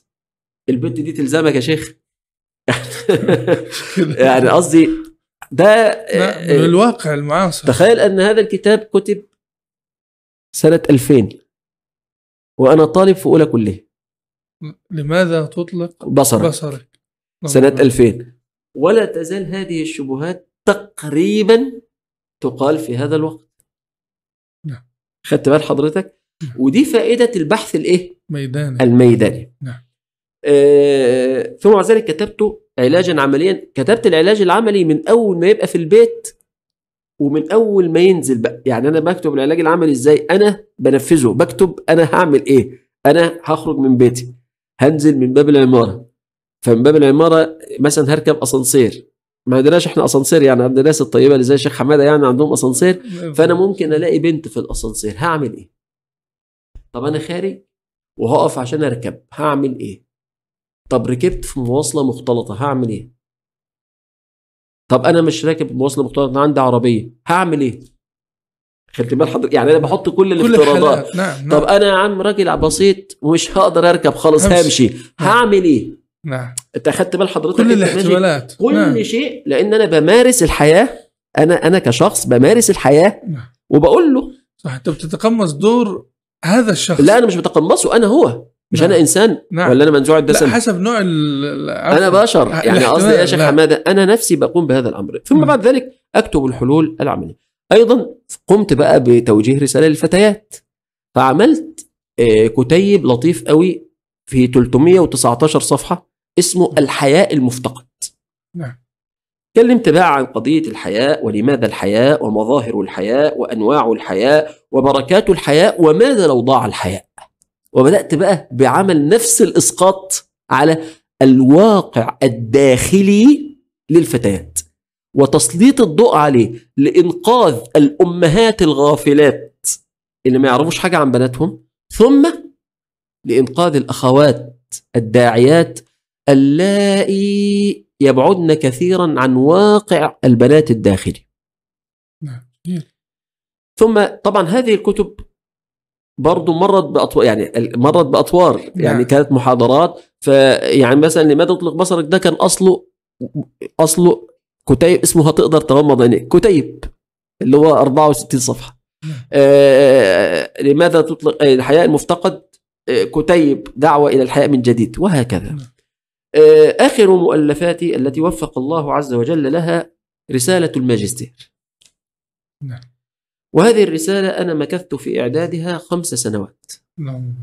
البنت دي تلزمك يا شيخ. يعني قصدي ده من الواقع المعاصر. تخيل أن هذا الكتاب كتب سنة 2000 وأنا طالب في أولى كلية. لماذا تطلق بصرك. بصرك؟ سنة 2000 ولا تزال هذه الشبهات تقريبا تقال في هذا الوقت. نعم. خدت بال حضرتك؟ ودي فائدة البحث الإيه؟ ميداني. الميداني. نعم. آه ثم مع ذلك كتبت علاجا عمليا. كتبت العلاج العملي من أول ما يبقى في البيت ومن أول ما ينزل بقى يعني أنا بكتب العلاج العملي إزاي؟ أنا بنفذه بكتب أنا هعمل إيه؟ أنا هخرج من بيتي هنزل من باب العمارة. فمن باب العمارة مثلا هركب أسانسير. ما عندناش إحنا أسانسير يعني عند الناس الطيبة اللي زي الشيخ حمادة يعني عندهم أسانسير. فأنا ممكن ألاقي بنت في الأسانسير هعمل إيه؟ طب أنا خارج وهقف عشان أركب هعمل إيه؟ طب ركبت في مواصلة مختلطة هعمل إيه؟ طب أنا مش راكب مواصلة مختلطه أنا عندي عربية هعمل إيه؟ خدت بال حضرتك يعني أنا بحط كل كل الافتراضات. الحالات. نعم طب نعم أنا يا عم راجل بسيط ومش هقدر أركب خلاص همشي. همشي. هعمل إيه؟ نعم. أنت أخدت بال حضرتك كل؟ الاحتمالات. كل نعم. شيء لأن أنا بمارس الحياة أنا أنا كشخص بمارس الحياة نعم. وبقول له صح. أنت بتتقمص دور هذا الشخص. لا أنا مش بتقمصه أنا هو. مش نعم. أنا إنسان نعم. ولا أنا منزوع لا الدسم حسب نوع أنا. بشر يعني قصدي يا شيخ لا. حمادة أنا نفسي بقوم بهذا الأمر ثم. بعد ذلك أكتب الحلول العملية أيضا قمت بقى بتوجيه رسالة للفتيات فعملت آه، كتيب لطيف قوي في 319 صفحة اسمه الحياء المفتقد نعم. اتكلمت بقى عن قضية الحياء ولماذا الحياء ومظاهر الحياء وأنواع الحياء وبركات الحياء وماذا لو ضاع الحياء وبدأت بقى بعمل نفس الإسقاط على الواقع الداخلي للفتيات وتسليط الضوء عليه لإنقاذ الأمهات الغافلات اللي ما يعرفوش حاجة عن بناتهم ثم لإنقاذ الأخوات الداعيات اللائي يبعدن كثيرا عن واقع البنات الداخلي نعم. ثم طبعا هذه الكتب برضو مرت بأطوار يعني مرت بأطوار يعني نعم. كانت محاضرات فيعني مثلا لماذا تطلق بصرك ده كان أصله أصله كتيب اسمه هتقدر تغمض عينيك كتيب اللي هو 64 صفحة نعم. آه لماذا تطلق آه، الحياء المفتقد آه كتيب دعوة إلى الحياء من جديد وهكذا نعم. آه آخر مؤلفاتي التي وفق الله عز وجل لها رسالة الماجستير نعم. وهذه الرسالة أنا مكثت في إعدادها خمس سنوات اللهم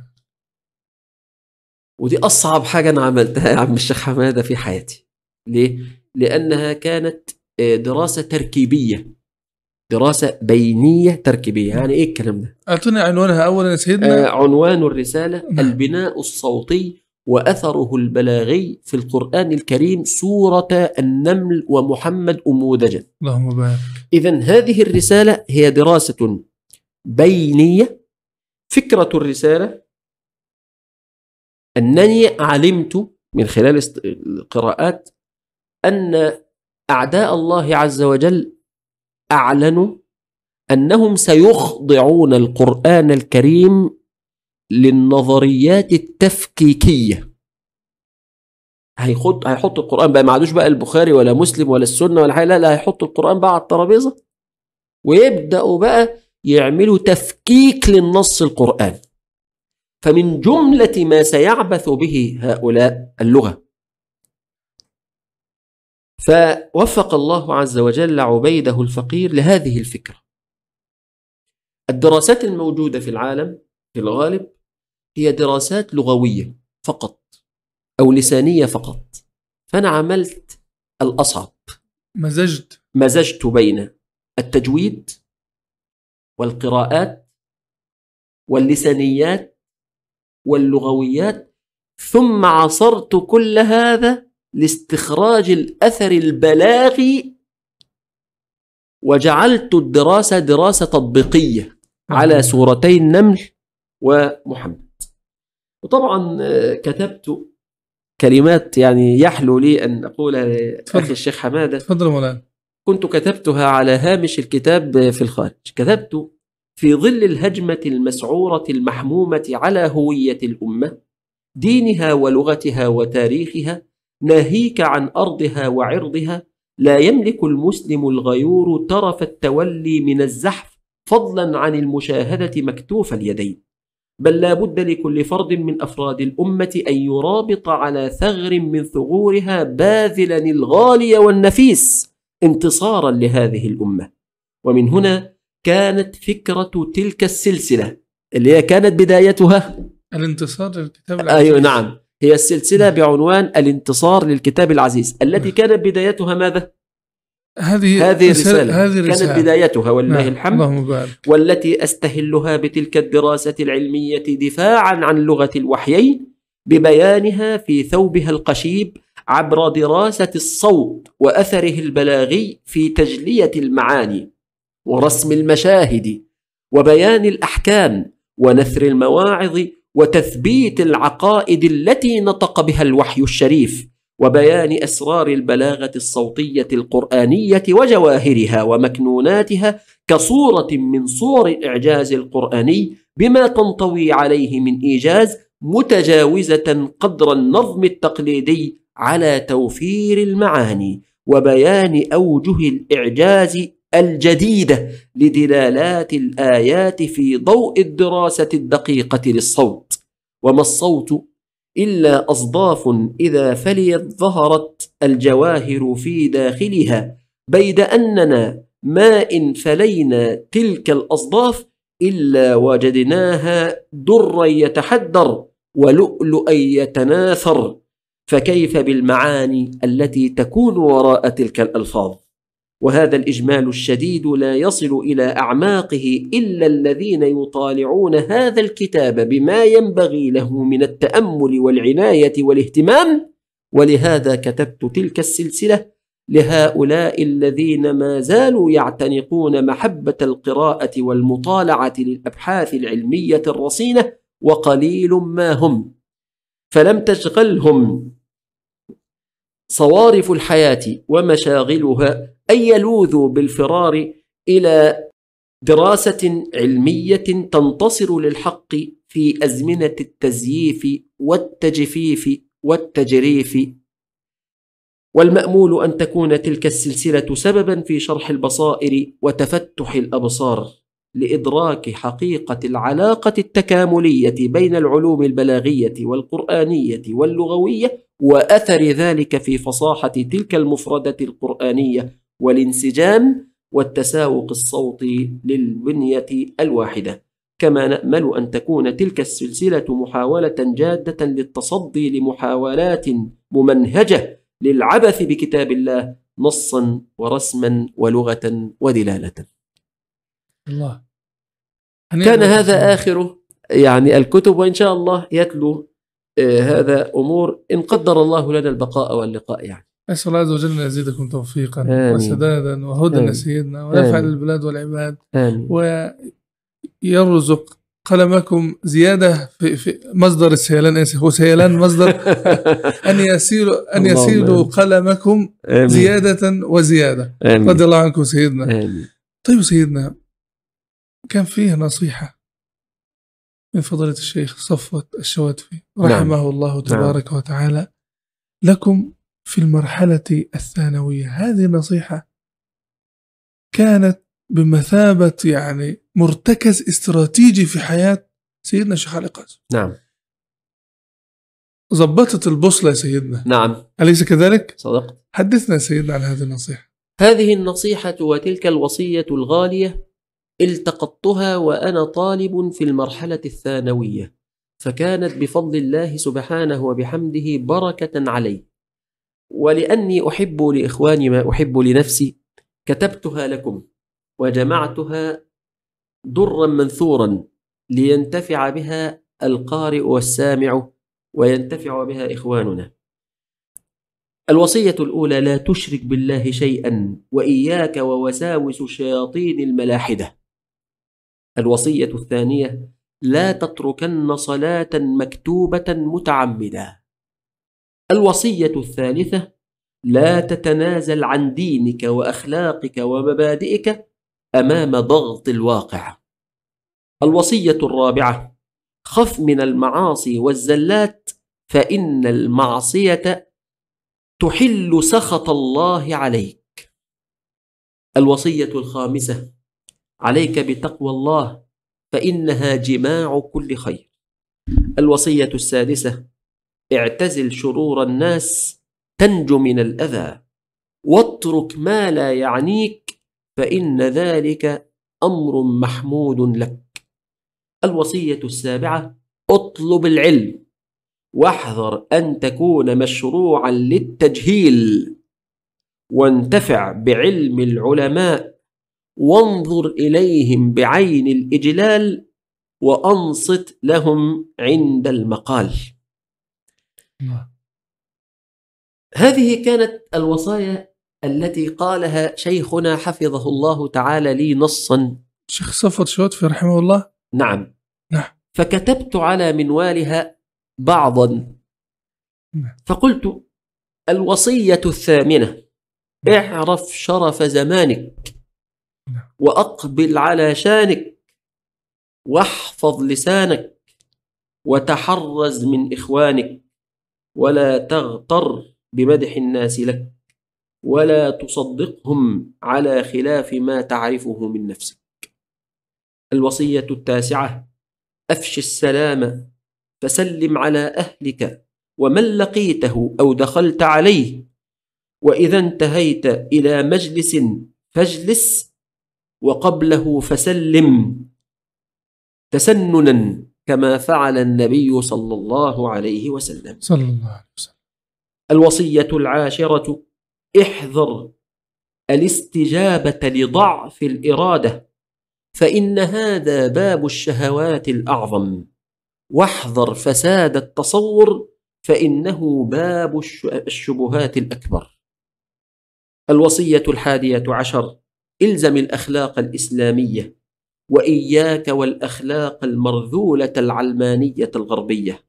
ودي أصعب حاجة أنا عملتها يا عم الشيخ حمادة في حياتي ليه؟ لأنها كانت آه، دراسة تركيبية دراسة بينية تركيبية يعني إيه الكلام ده؟ اعطينا عنوانها اولا يا سيدنا آه، عنوان الرسالة نعم. البناء الصوتي وأثره البلاغي في القرآن الكريم سورة النمل ومحمد أمودجا اللهم بارك. إذا هذه الرسالة هي دراسة بينية فكرة الرسالة أنني علمت من خلال القراءات أن أعداء الله عز وجل أعلنوا أنهم سيخضعون القرآن الكريم للنظريات التفكيكية. هيحط هيحط القرآن بقى ما عادوش بقى البخاري ولا مسلم ولا السنة ولا حاجة لا لا هيحط القرآن بقى على الترابيزة ويبدأوا بقى يعملوا تفكيك للنص القرآن. فمن جملة ما سيعبث به هؤلاء اللغة. فوفق الله عز وجل عبيده الفقير لهذه الفكرة. الدراسات الموجودة في العالم في الغالب هي دراسات لغوية فقط أو لسانية فقط. فأنا عملت الأصعب. مزجت. مزجت بين التجويد والقراءات واللسانيات واللغويات ثم عصرت كل هذا لاستخراج الأثر البلاغي وجعلت الدراسة دراسة تطبيقية على سورتي النمل ومحمد. وطبعا آه، كتبت كلمات يعني يحلو لي أن أقولها لأخي تفضل. الشيخ حمادة تفضل مولانا. كنت كتبتها على هامش الكتاب في الخارج. كتبت في ظل الهجمة المسعورة المحمومة على هوية الأمة دينها ولغتها وتاريخها ناهيك عن أرضها وعرضها لا يملك المسلم الغيور طرف التولي من الزحف فضلا عن المشاهدة مكتوف اليدين. بل لا بد لكل فرد من أفراد الأمة أن يرابط على ثغر من ثغورها باذلا الغالي والنفيس انتصارا لهذه الأمة. ومن هنا كانت فكرة تلك السلسلة اللي هي كانت بدايتها. الانتصار للكتاب العزيز. أيوه نعم. هي السلسلة بعنوان الانتصار للكتاب العزيز. التي كانت بدايتها ماذا؟ هذه هذه رسالة- هذه كانت رسالة بدايتها ولله نعم. الحمد اللهم بارك والتي أستهلها بتلك الدراسة العلمية دفاعا عن لغة الوحيين ببيانها في ثوبها القشيب عبر دراسة الصوت وأثره البلاغي في تجلية المعاني ورسم المشاهد وبيان الأحكام ونثر المواعظ وتثبيت العقائد التي نطق بها الوحي الشريف وبيان أسرار البلاغة الصوتية القرآنية وجواهرها ومكنوناتها كصورة من صور الإعجاز القرآني بما تنطوي عليه من إيجاز متجاوزة قدر النظم التقليدي على توفير المعاني وبيان أوجه الإعجاز الجديده لدلالات الآيات في ضوء الدراسة الدقيقة للصوت. وما الصوت إلا أصداف إذا فليت ظهرت الجواهر في داخلها بيد أننا ما إن فلينا تلك الأصداف إلا وجدناها درا يتحدر ولؤلؤا يتناثر فكيف بالمعاني التي تكون وراء تلك الألفاظ؟ وهذا الإجمال الشديد لا يصل إلى أعماقه إلا الذين يطالعون هذا الكتاب بما ينبغي له من التأمل والعناية والاهتمام. ولهذا كتبت تلك السلسلة لهؤلاء الذين ما زالوا يعتنقون محبة القراءة والمطالعة للأبحاث العلمية الرصينة وقليل ما هم. فلم تشغلهم صوارف الحياة ومشاغلها أن يلوذوا بالفرار إلى دراسة علمية تنتصر للحق في أزمنة التزييف والتجفيف والتجريف. والمأمول أن تكون تلك السلسلة سببا في شرح البصائر وتفتح الأبصار. لإدراك حقيقة العلاقة التكاملية بين العلوم البلاغية والقرآنية واللغوية وأثر ذلك في فصاحة تلك المفردة القرآنية والانسجام والتساوق الصوتي للبنية الواحدة. كما نأمل أن تكون تلك السلسلة محاولة جادة للتصدي لمحاولات ممنهجة للعبث بكتاب الله نصا ورسما ولغة ودلاله الله. كان هذا آخر يعني الكتب وإن شاء الله يتلو آه، هذا أمور إن قدر الله لنا البقاء واللقاء يعني. أسأل الله عز وجل أن يزيدكم توفيقا آمين. وسدادا وهدى آمين. لسيدنا ونفع. للبلاد والعباد. آمين. ويرزق قلمكم زيادة في, في مصدر السيلان آسف هو سيلان مصدر أن يسيلوا أن يسيلوا آمين. قلمكم آمين. زيادة وزيادة. آمين. رضي الله عنكم سيدنا. آمين. طيب سيدنا كان فيه نصيحة من فضيلة الشيخ صفوت الشواتفي نعم. رحمه الله تبارك وتعالى. لكم في المرحلة الثانوية هذه النصيحة كانت بمثابة يعني مرتكز استراتيجي في حياة سيدنا الشيخ علي قاسم. نعم. ضبطت البوصلة يا سيدنا. نعم. أليس كذلك؟ صدقت. حدثنا سيدنا عن هذه النصيحة. هذه النصيحة وتلك الوصية الغالية التقطتها وأنا طالب في المرحلة الثانوية فكانت بفضل الله سبحانه وبحمده بركة علي. ولأني أحب لإخواني ما أحب لنفسي كتبتها لكم وجمعتها درا منثورا لينتفع بها القارئ والسامع وينتفع بها إخواننا. الوصية الأولى لا تشرك بالله شيئا وإياك ووساوس شياطين الملاحدة. الوصية الثانية لا تتركن صلاة مكتوبة متعمدا الوصية الثالثة لا تتنازل عن دينك وأخلاقك ومبادئك أمام ضغط الواقع. الوصية الرابعة خف من المعاصي والزلات فإن المعصية تحل سخط الله عليك. الوصية الخامسة عليك بتقوى الله فإنها جماع كل خير. الوصية السادسة اعتزل شرور الناس تنجو من الأذى. واترك ما لا يعنيك فإن ذلك أمر محمود لك. الوصية السابعة اطلب العلم. واحذر أن تكون مشروعا للتجهيل. وانتفع بعلم العلماء. وانظر إليهم بعين الإجلال وأنصت لهم عند المقال. الله. هذه كانت الوصايا التي قالها شيخنا حفظه الله تعالى لي نصا. شيخ صفوت شوتفي رحمه الله. نعم. نعم. فكتبت على منوالها بعضا. نعم. فقلت الوصية الثامنة. اعرف شرف زمانك. نعم. وأقبل على شانك واحفظ لسانك وتحرز من إخوانك ولا تغتر بمدح الناس لك ولا تصدقهم على خلاف ما تعرفه من نفسك الوصية التاسعة أفش السلام فسلم على أهلك ومن لقيته أو دخلت عليه وإذا انتهيت إلى مجلس فاجلس وقبله فسلم تسننا كما فعل النبي صلى الله عليه وسلم. صلى الله عليه وسلم. الوصية العاشرة احذر الاستجابة لضعف الإرادة فإن هذا باب الشهوات الأعظم. واحذر فساد التصور فإنه باب الش- الشبهات الأكبر. الوصية الحادية عشر إلزم الأخلاق الإسلامية وإياك والأخلاق المرذولة العلمانية الغربية.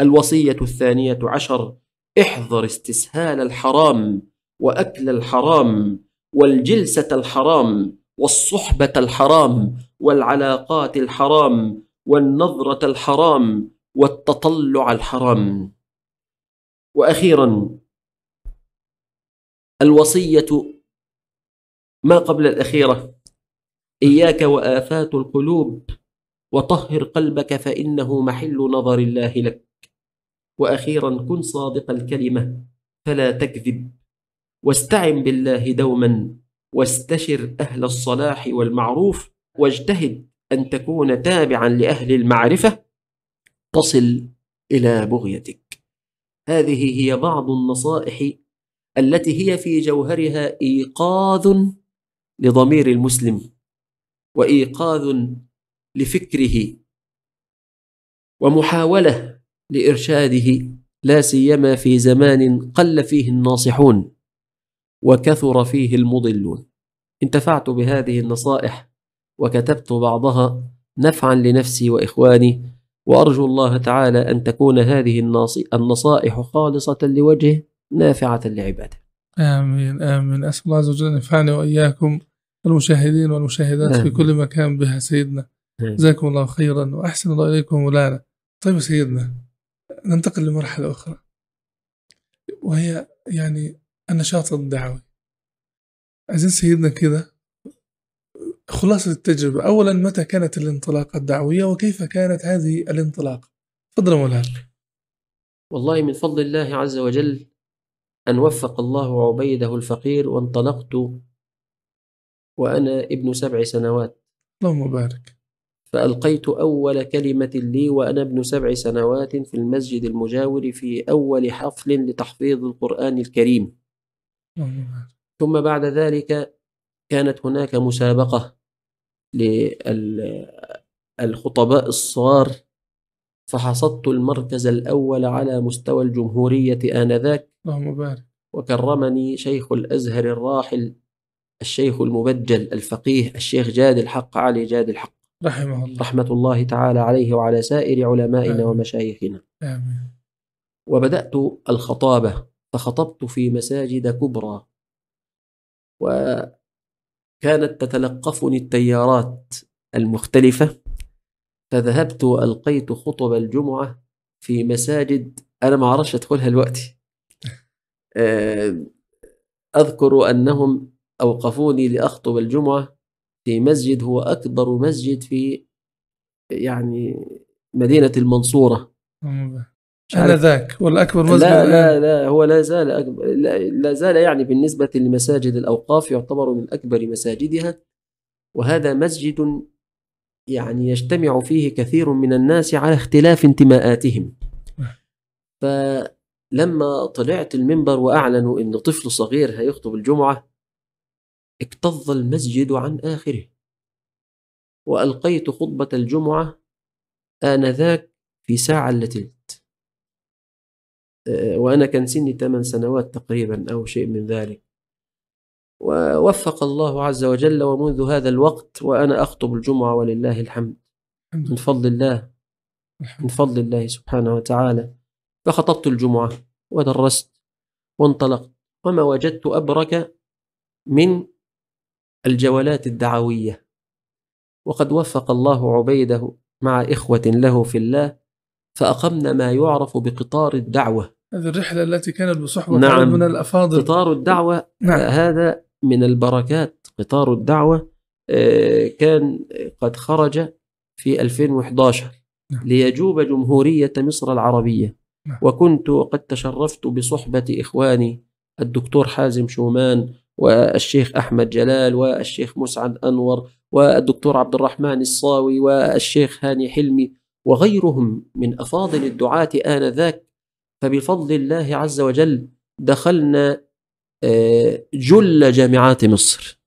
الوصية الثانية عشر احذر استسهال الحرام وأكل الحرام والجلسة الحرام والصحبة الحرام والعلاقات الحرام والنظرة الحرام والتطلع الحرام. وأخيرا الوصية ما قبل الأخيرة؟ إياك وآفات القلوب وطهر قلبك فإنه محل نظر الله لك. وأخيرا كن صادق الكلمة فلا تكذب. واستعن بالله دوما واستشر أهل الصلاح والمعروف واجتهد أن تكون تابعا لأهل المعرفة. تصل إلى بغيتك. هذه هي بعض النصائح التي هي في جوهرها إيقاظ لضمير المسلم وإيقاظ لفكره ومحاولة لإرشاده لا سيما في زمان قل فيه الناصحون وكثر فيه المضلون. انتفعت بهذه النصائح وكتبت بعضها نفعا لنفسي وإخواني وأرجو الله تعالى أن تكون هذه النصائح خالصة لوجهه نافعة لعباده. آمين آمين. أسأل الله عز وجل أن ينفعني وإياكم. المشاهدين والمشاهدات في آمين. كل مكان بها سيدنا. جزاكم الله خيرا وأحسن الله إليكم مولانا. طيب سيدنا ننتقل لمرحلة أخرى. وهي يعني النشاط الدعوي. عايزين سيدنا كده خلاصة التجربة. أولا متى كانت الانطلاقة الدعوية وكيف كانت هذه الانطلاقة؟ تفضل مولانا. والله من فضل الله عز وجل أن وفق الله عبيده الفقير وانطلقت وأنا ابن سبع سنوات. اللهم بارك. فألقيت أول كلمة لي وأنا ابن سبع سنوات في المسجد المجاور في أول حفل لتحفيظ القرآن الكريم. اللهم بارك. ثم بعد ذلك كانت هناك مسابقة للخطباء الصغار فحصدت المركز الأول على مستوى الجمهورية آنذاك. اللهم بارك. وكرمني شيخ الأزهر الراحل الشيخ المبجل الفقيه الشيخ جاد الحق علي جاد الحق. رحمه الله. رحمة الله تعالى عليه وعلى سائر علمائنا آمين. ومشايخنا. آمين. وبدأت الخطابة فخطبت في مساجد كبرى. وكانت تتلقفني التيارات المختلفة. فذهبت وألقيت خطب الجمعة في مساجد أنا ما أعرفش أدخلها دلوقتي. آه، أذكر أنهم أوقفوني لأخطب الجمعة في مسجد هو أكبر مسجد في يعني مدينة المنصورة. عارف- آنذاك والأكبر مسجد لا. لا لا هو لا زال أكبر لا, لا زال يعني بالنسبة لمساجد الأوقاف يعتبر من أكبر مساجدها وهذا مسجد يعني يجتمع فيه كثير من الناس على اختلاف انتماءاتهم. فلما طلعت المنبر وأعلنوا أن طفل صغير هيخطب الجمعة اكتظ المسجد عن آخره. وألقيت خطبة الجمعة آنذاك في ساعة إلا تلت. وأنا كان سني ثمان سنوات تقريبا أو شيء من ذلك. ووفق الله عز وجل ومنذ هذا الوقت وأنا أخطب الجمعة ولله الحمد. الحمد. من فضل الله. من فضل الله سبحانه وتعالى. فخطبت الجمعة ودرست وانطلقت. وما وجدت أبرك من الجولات الدعوية وقد وفق الله عبيده مع إخوة له في الله فأقمنا ما يعرف بقطار الدعوة هذه الرحلة التي كانت بصحبة نعم. من الأفاضل قطار الدعوة نعم هذا من البركات قطار الدعوة آه، كان قد خرج في 2011 نعم. ليجوب جمهورية مصر العربية نعم. وكنت قد تشرفت بصحبة إخواني الدكتور حازم شومان والشيخ أحمد جلال والشيخ مسعد أنور والدكتور عبد الرحمن الصاوي والشيخ هاني حلمي وغيرهم من أفاضل الدعاة آنذاك. فبفضل الله عز وجل دخلنا آه، جل جامعات مصر.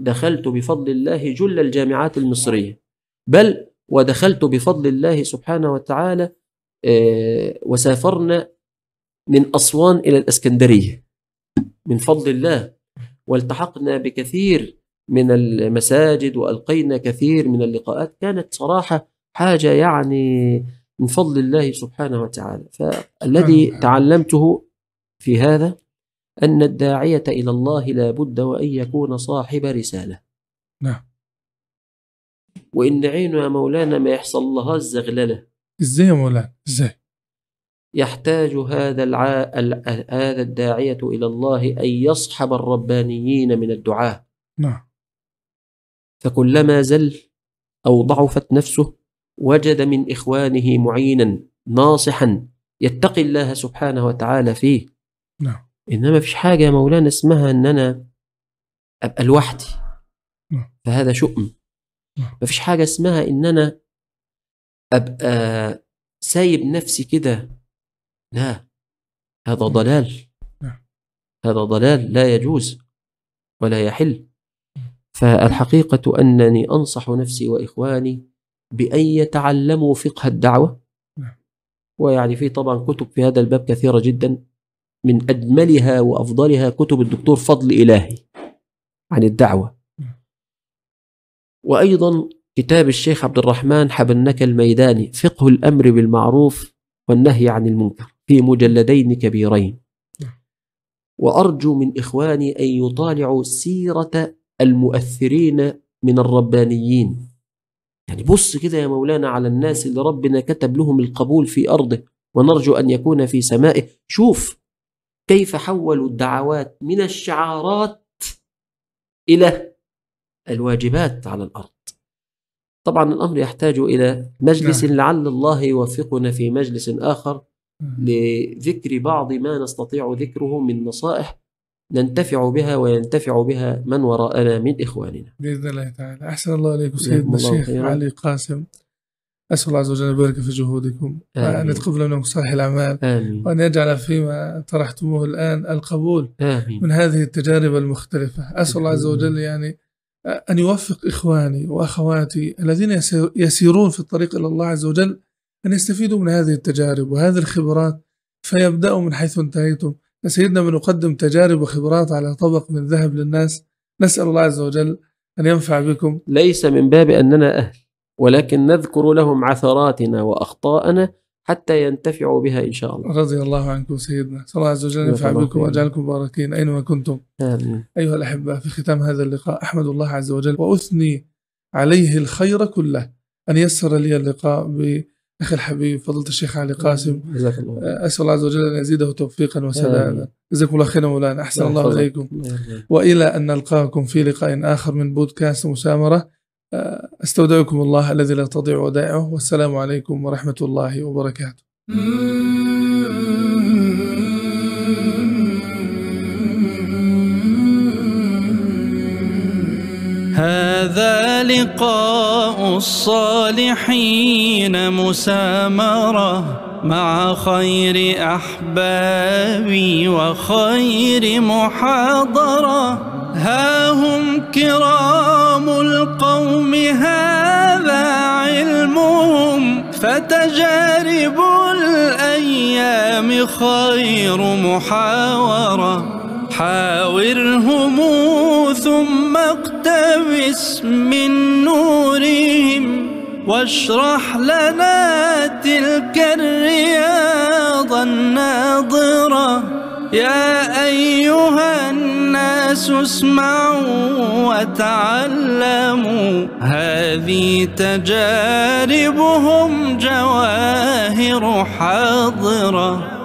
دخلت بفضل الله جل الجامعات المصرية. بل ودخلت بفضل الله سبحانه وتعالى آه، وسافرنا من أسوان إلى الإسكندرية. من فضل الله. والتحقنا بكثير من المساجد وألقينا كثير من اللقاءات. كانت صراحة حاجة يعني من فضل الله سبحانه وتعالى. فالذي. تعلمته في هذا أن الداعية إلى الله لا بد وأن يكون صاحب رسالة. نعم. وإن عينه يا مولانا ما يحصل لها الزغللة. إزاي يا مولانا؟ إزاي؟ يحتاج هذا الع... ال- هذا الداعية إلى الله أن يصحب الربانيين من الدعاة. نعم. فكلما زل أو ضعفت نفسه وجد من إخوانه معينا ناصحا يتقي الله سبحانه وتعالى فيه. نعم. إنما فيش حاجة يا مولانا اسمها أن أنا أبقى لوحدي. نعم. فهذا شؤم. نعم. ما فيش حاجة اسمها إن أنا أبقى سايب نفسي كده لا. هذا ضلال. نعم. هذا ضلال لا يجوز ولا يحل. فالحقيقة أنني أنصح نفسي وإخواني بأن يتعلموا فقه الدعوة. نعم. ويعني في طبعا كتب في هذا الباب كثيرة جدا. من أجملها وأفضلها كتب الدكتور فضل إلهي عن الدعوة. نعم. وأيضا كتاب الشيخ عبد الرحمن حبنك الميداني فقه الأمر بالمعروف والنهي عن المنكر. في مجلدين كبيرين. نعم. وأرجو من إخواني أن يطالعوا سيرة المؤثرين من الربانيين. يعني بص كده يا مولانا على الناس اللي ربنا كتب لهم القبول في أرضه ونرجو أن يكون في سمائه. شوف كيف حولوا الدعوات من الشعارات إلى الواجبات على الأرض. طبعا الأمر يحتاج إلى مجلس نعم. لعل الله يوفقنا في مجلس آخر. لذكر بعض ما نستطيع ذكره من نصائح ننتفع بها وينتفع بها من وراءنا من إخواننا. بإذن الله تعالى. أحسن الله إليكم سيدنا الشيخ خيرا. علي قاسم. أسأل الله عز وجل أن يبارك في جهودكم. وأن آمين. يتقبل منكم صالح الأعمال. آمين. وأن يجعل فيما طرحتموه الآن القبول آمين. من هذه التجارب المختلفة. أسأل الله عز. وجل يعني أن يوفق إخواني وأخواتي الذين يسير- يسيرون في الطريق إلى الله عز وجل أن يستفيدوا من هذه التجارب وهذه الخبرات فيبدأوا من حيث انتهيتم. سيدنا بنقدم تجارب وخبرات على طبق من ذهب للناس. نسأل الله عز وجل أن ينفع بكم. ليس من باب أننا أهل ولكن نذكر لهم عثراتنا وأخطاءنا حتى ينتفعوا بها إن شاء الله. رضي الله عنكم سيدنا. صلى الله عز وجل ينفع بكم خيرا. ويجعلكم مباركين أينما كنتم. آمين. أيها الأحبة في ختام هذا اللقاء أحمد الله عز وجل وأثني عليه الخير كله أن يسر لي اللقاء بأخي الحبيب فضيلة الشيخ علي قاسم جزاك الله خير. أسأل الله عز وجل أن يزيده توفيقا وسدادا. جزاكم الله خيرا مولانا أحسن الله. إليكم. وإلى أن نلقاكم في لقاء آخر من بودكاست مسامرة أه، أستودعكم الله الذي لا تضيع ودائعه والسلام عليكم ورحمة الله وبركاته هذا لقاء الصالحين مسامرة مع خير أحبابي وخير محاضرة. ها هم كرام القوم هذا علمهم. فتجارب الأيام خير محاورة. حاورهم ثم اقتبس من نورهم واشرح لنا تلك الرياض الناظرة. يا أيها الناس اسمعوا وتعلموا. هذه تجاربهم جواهر حاضرة.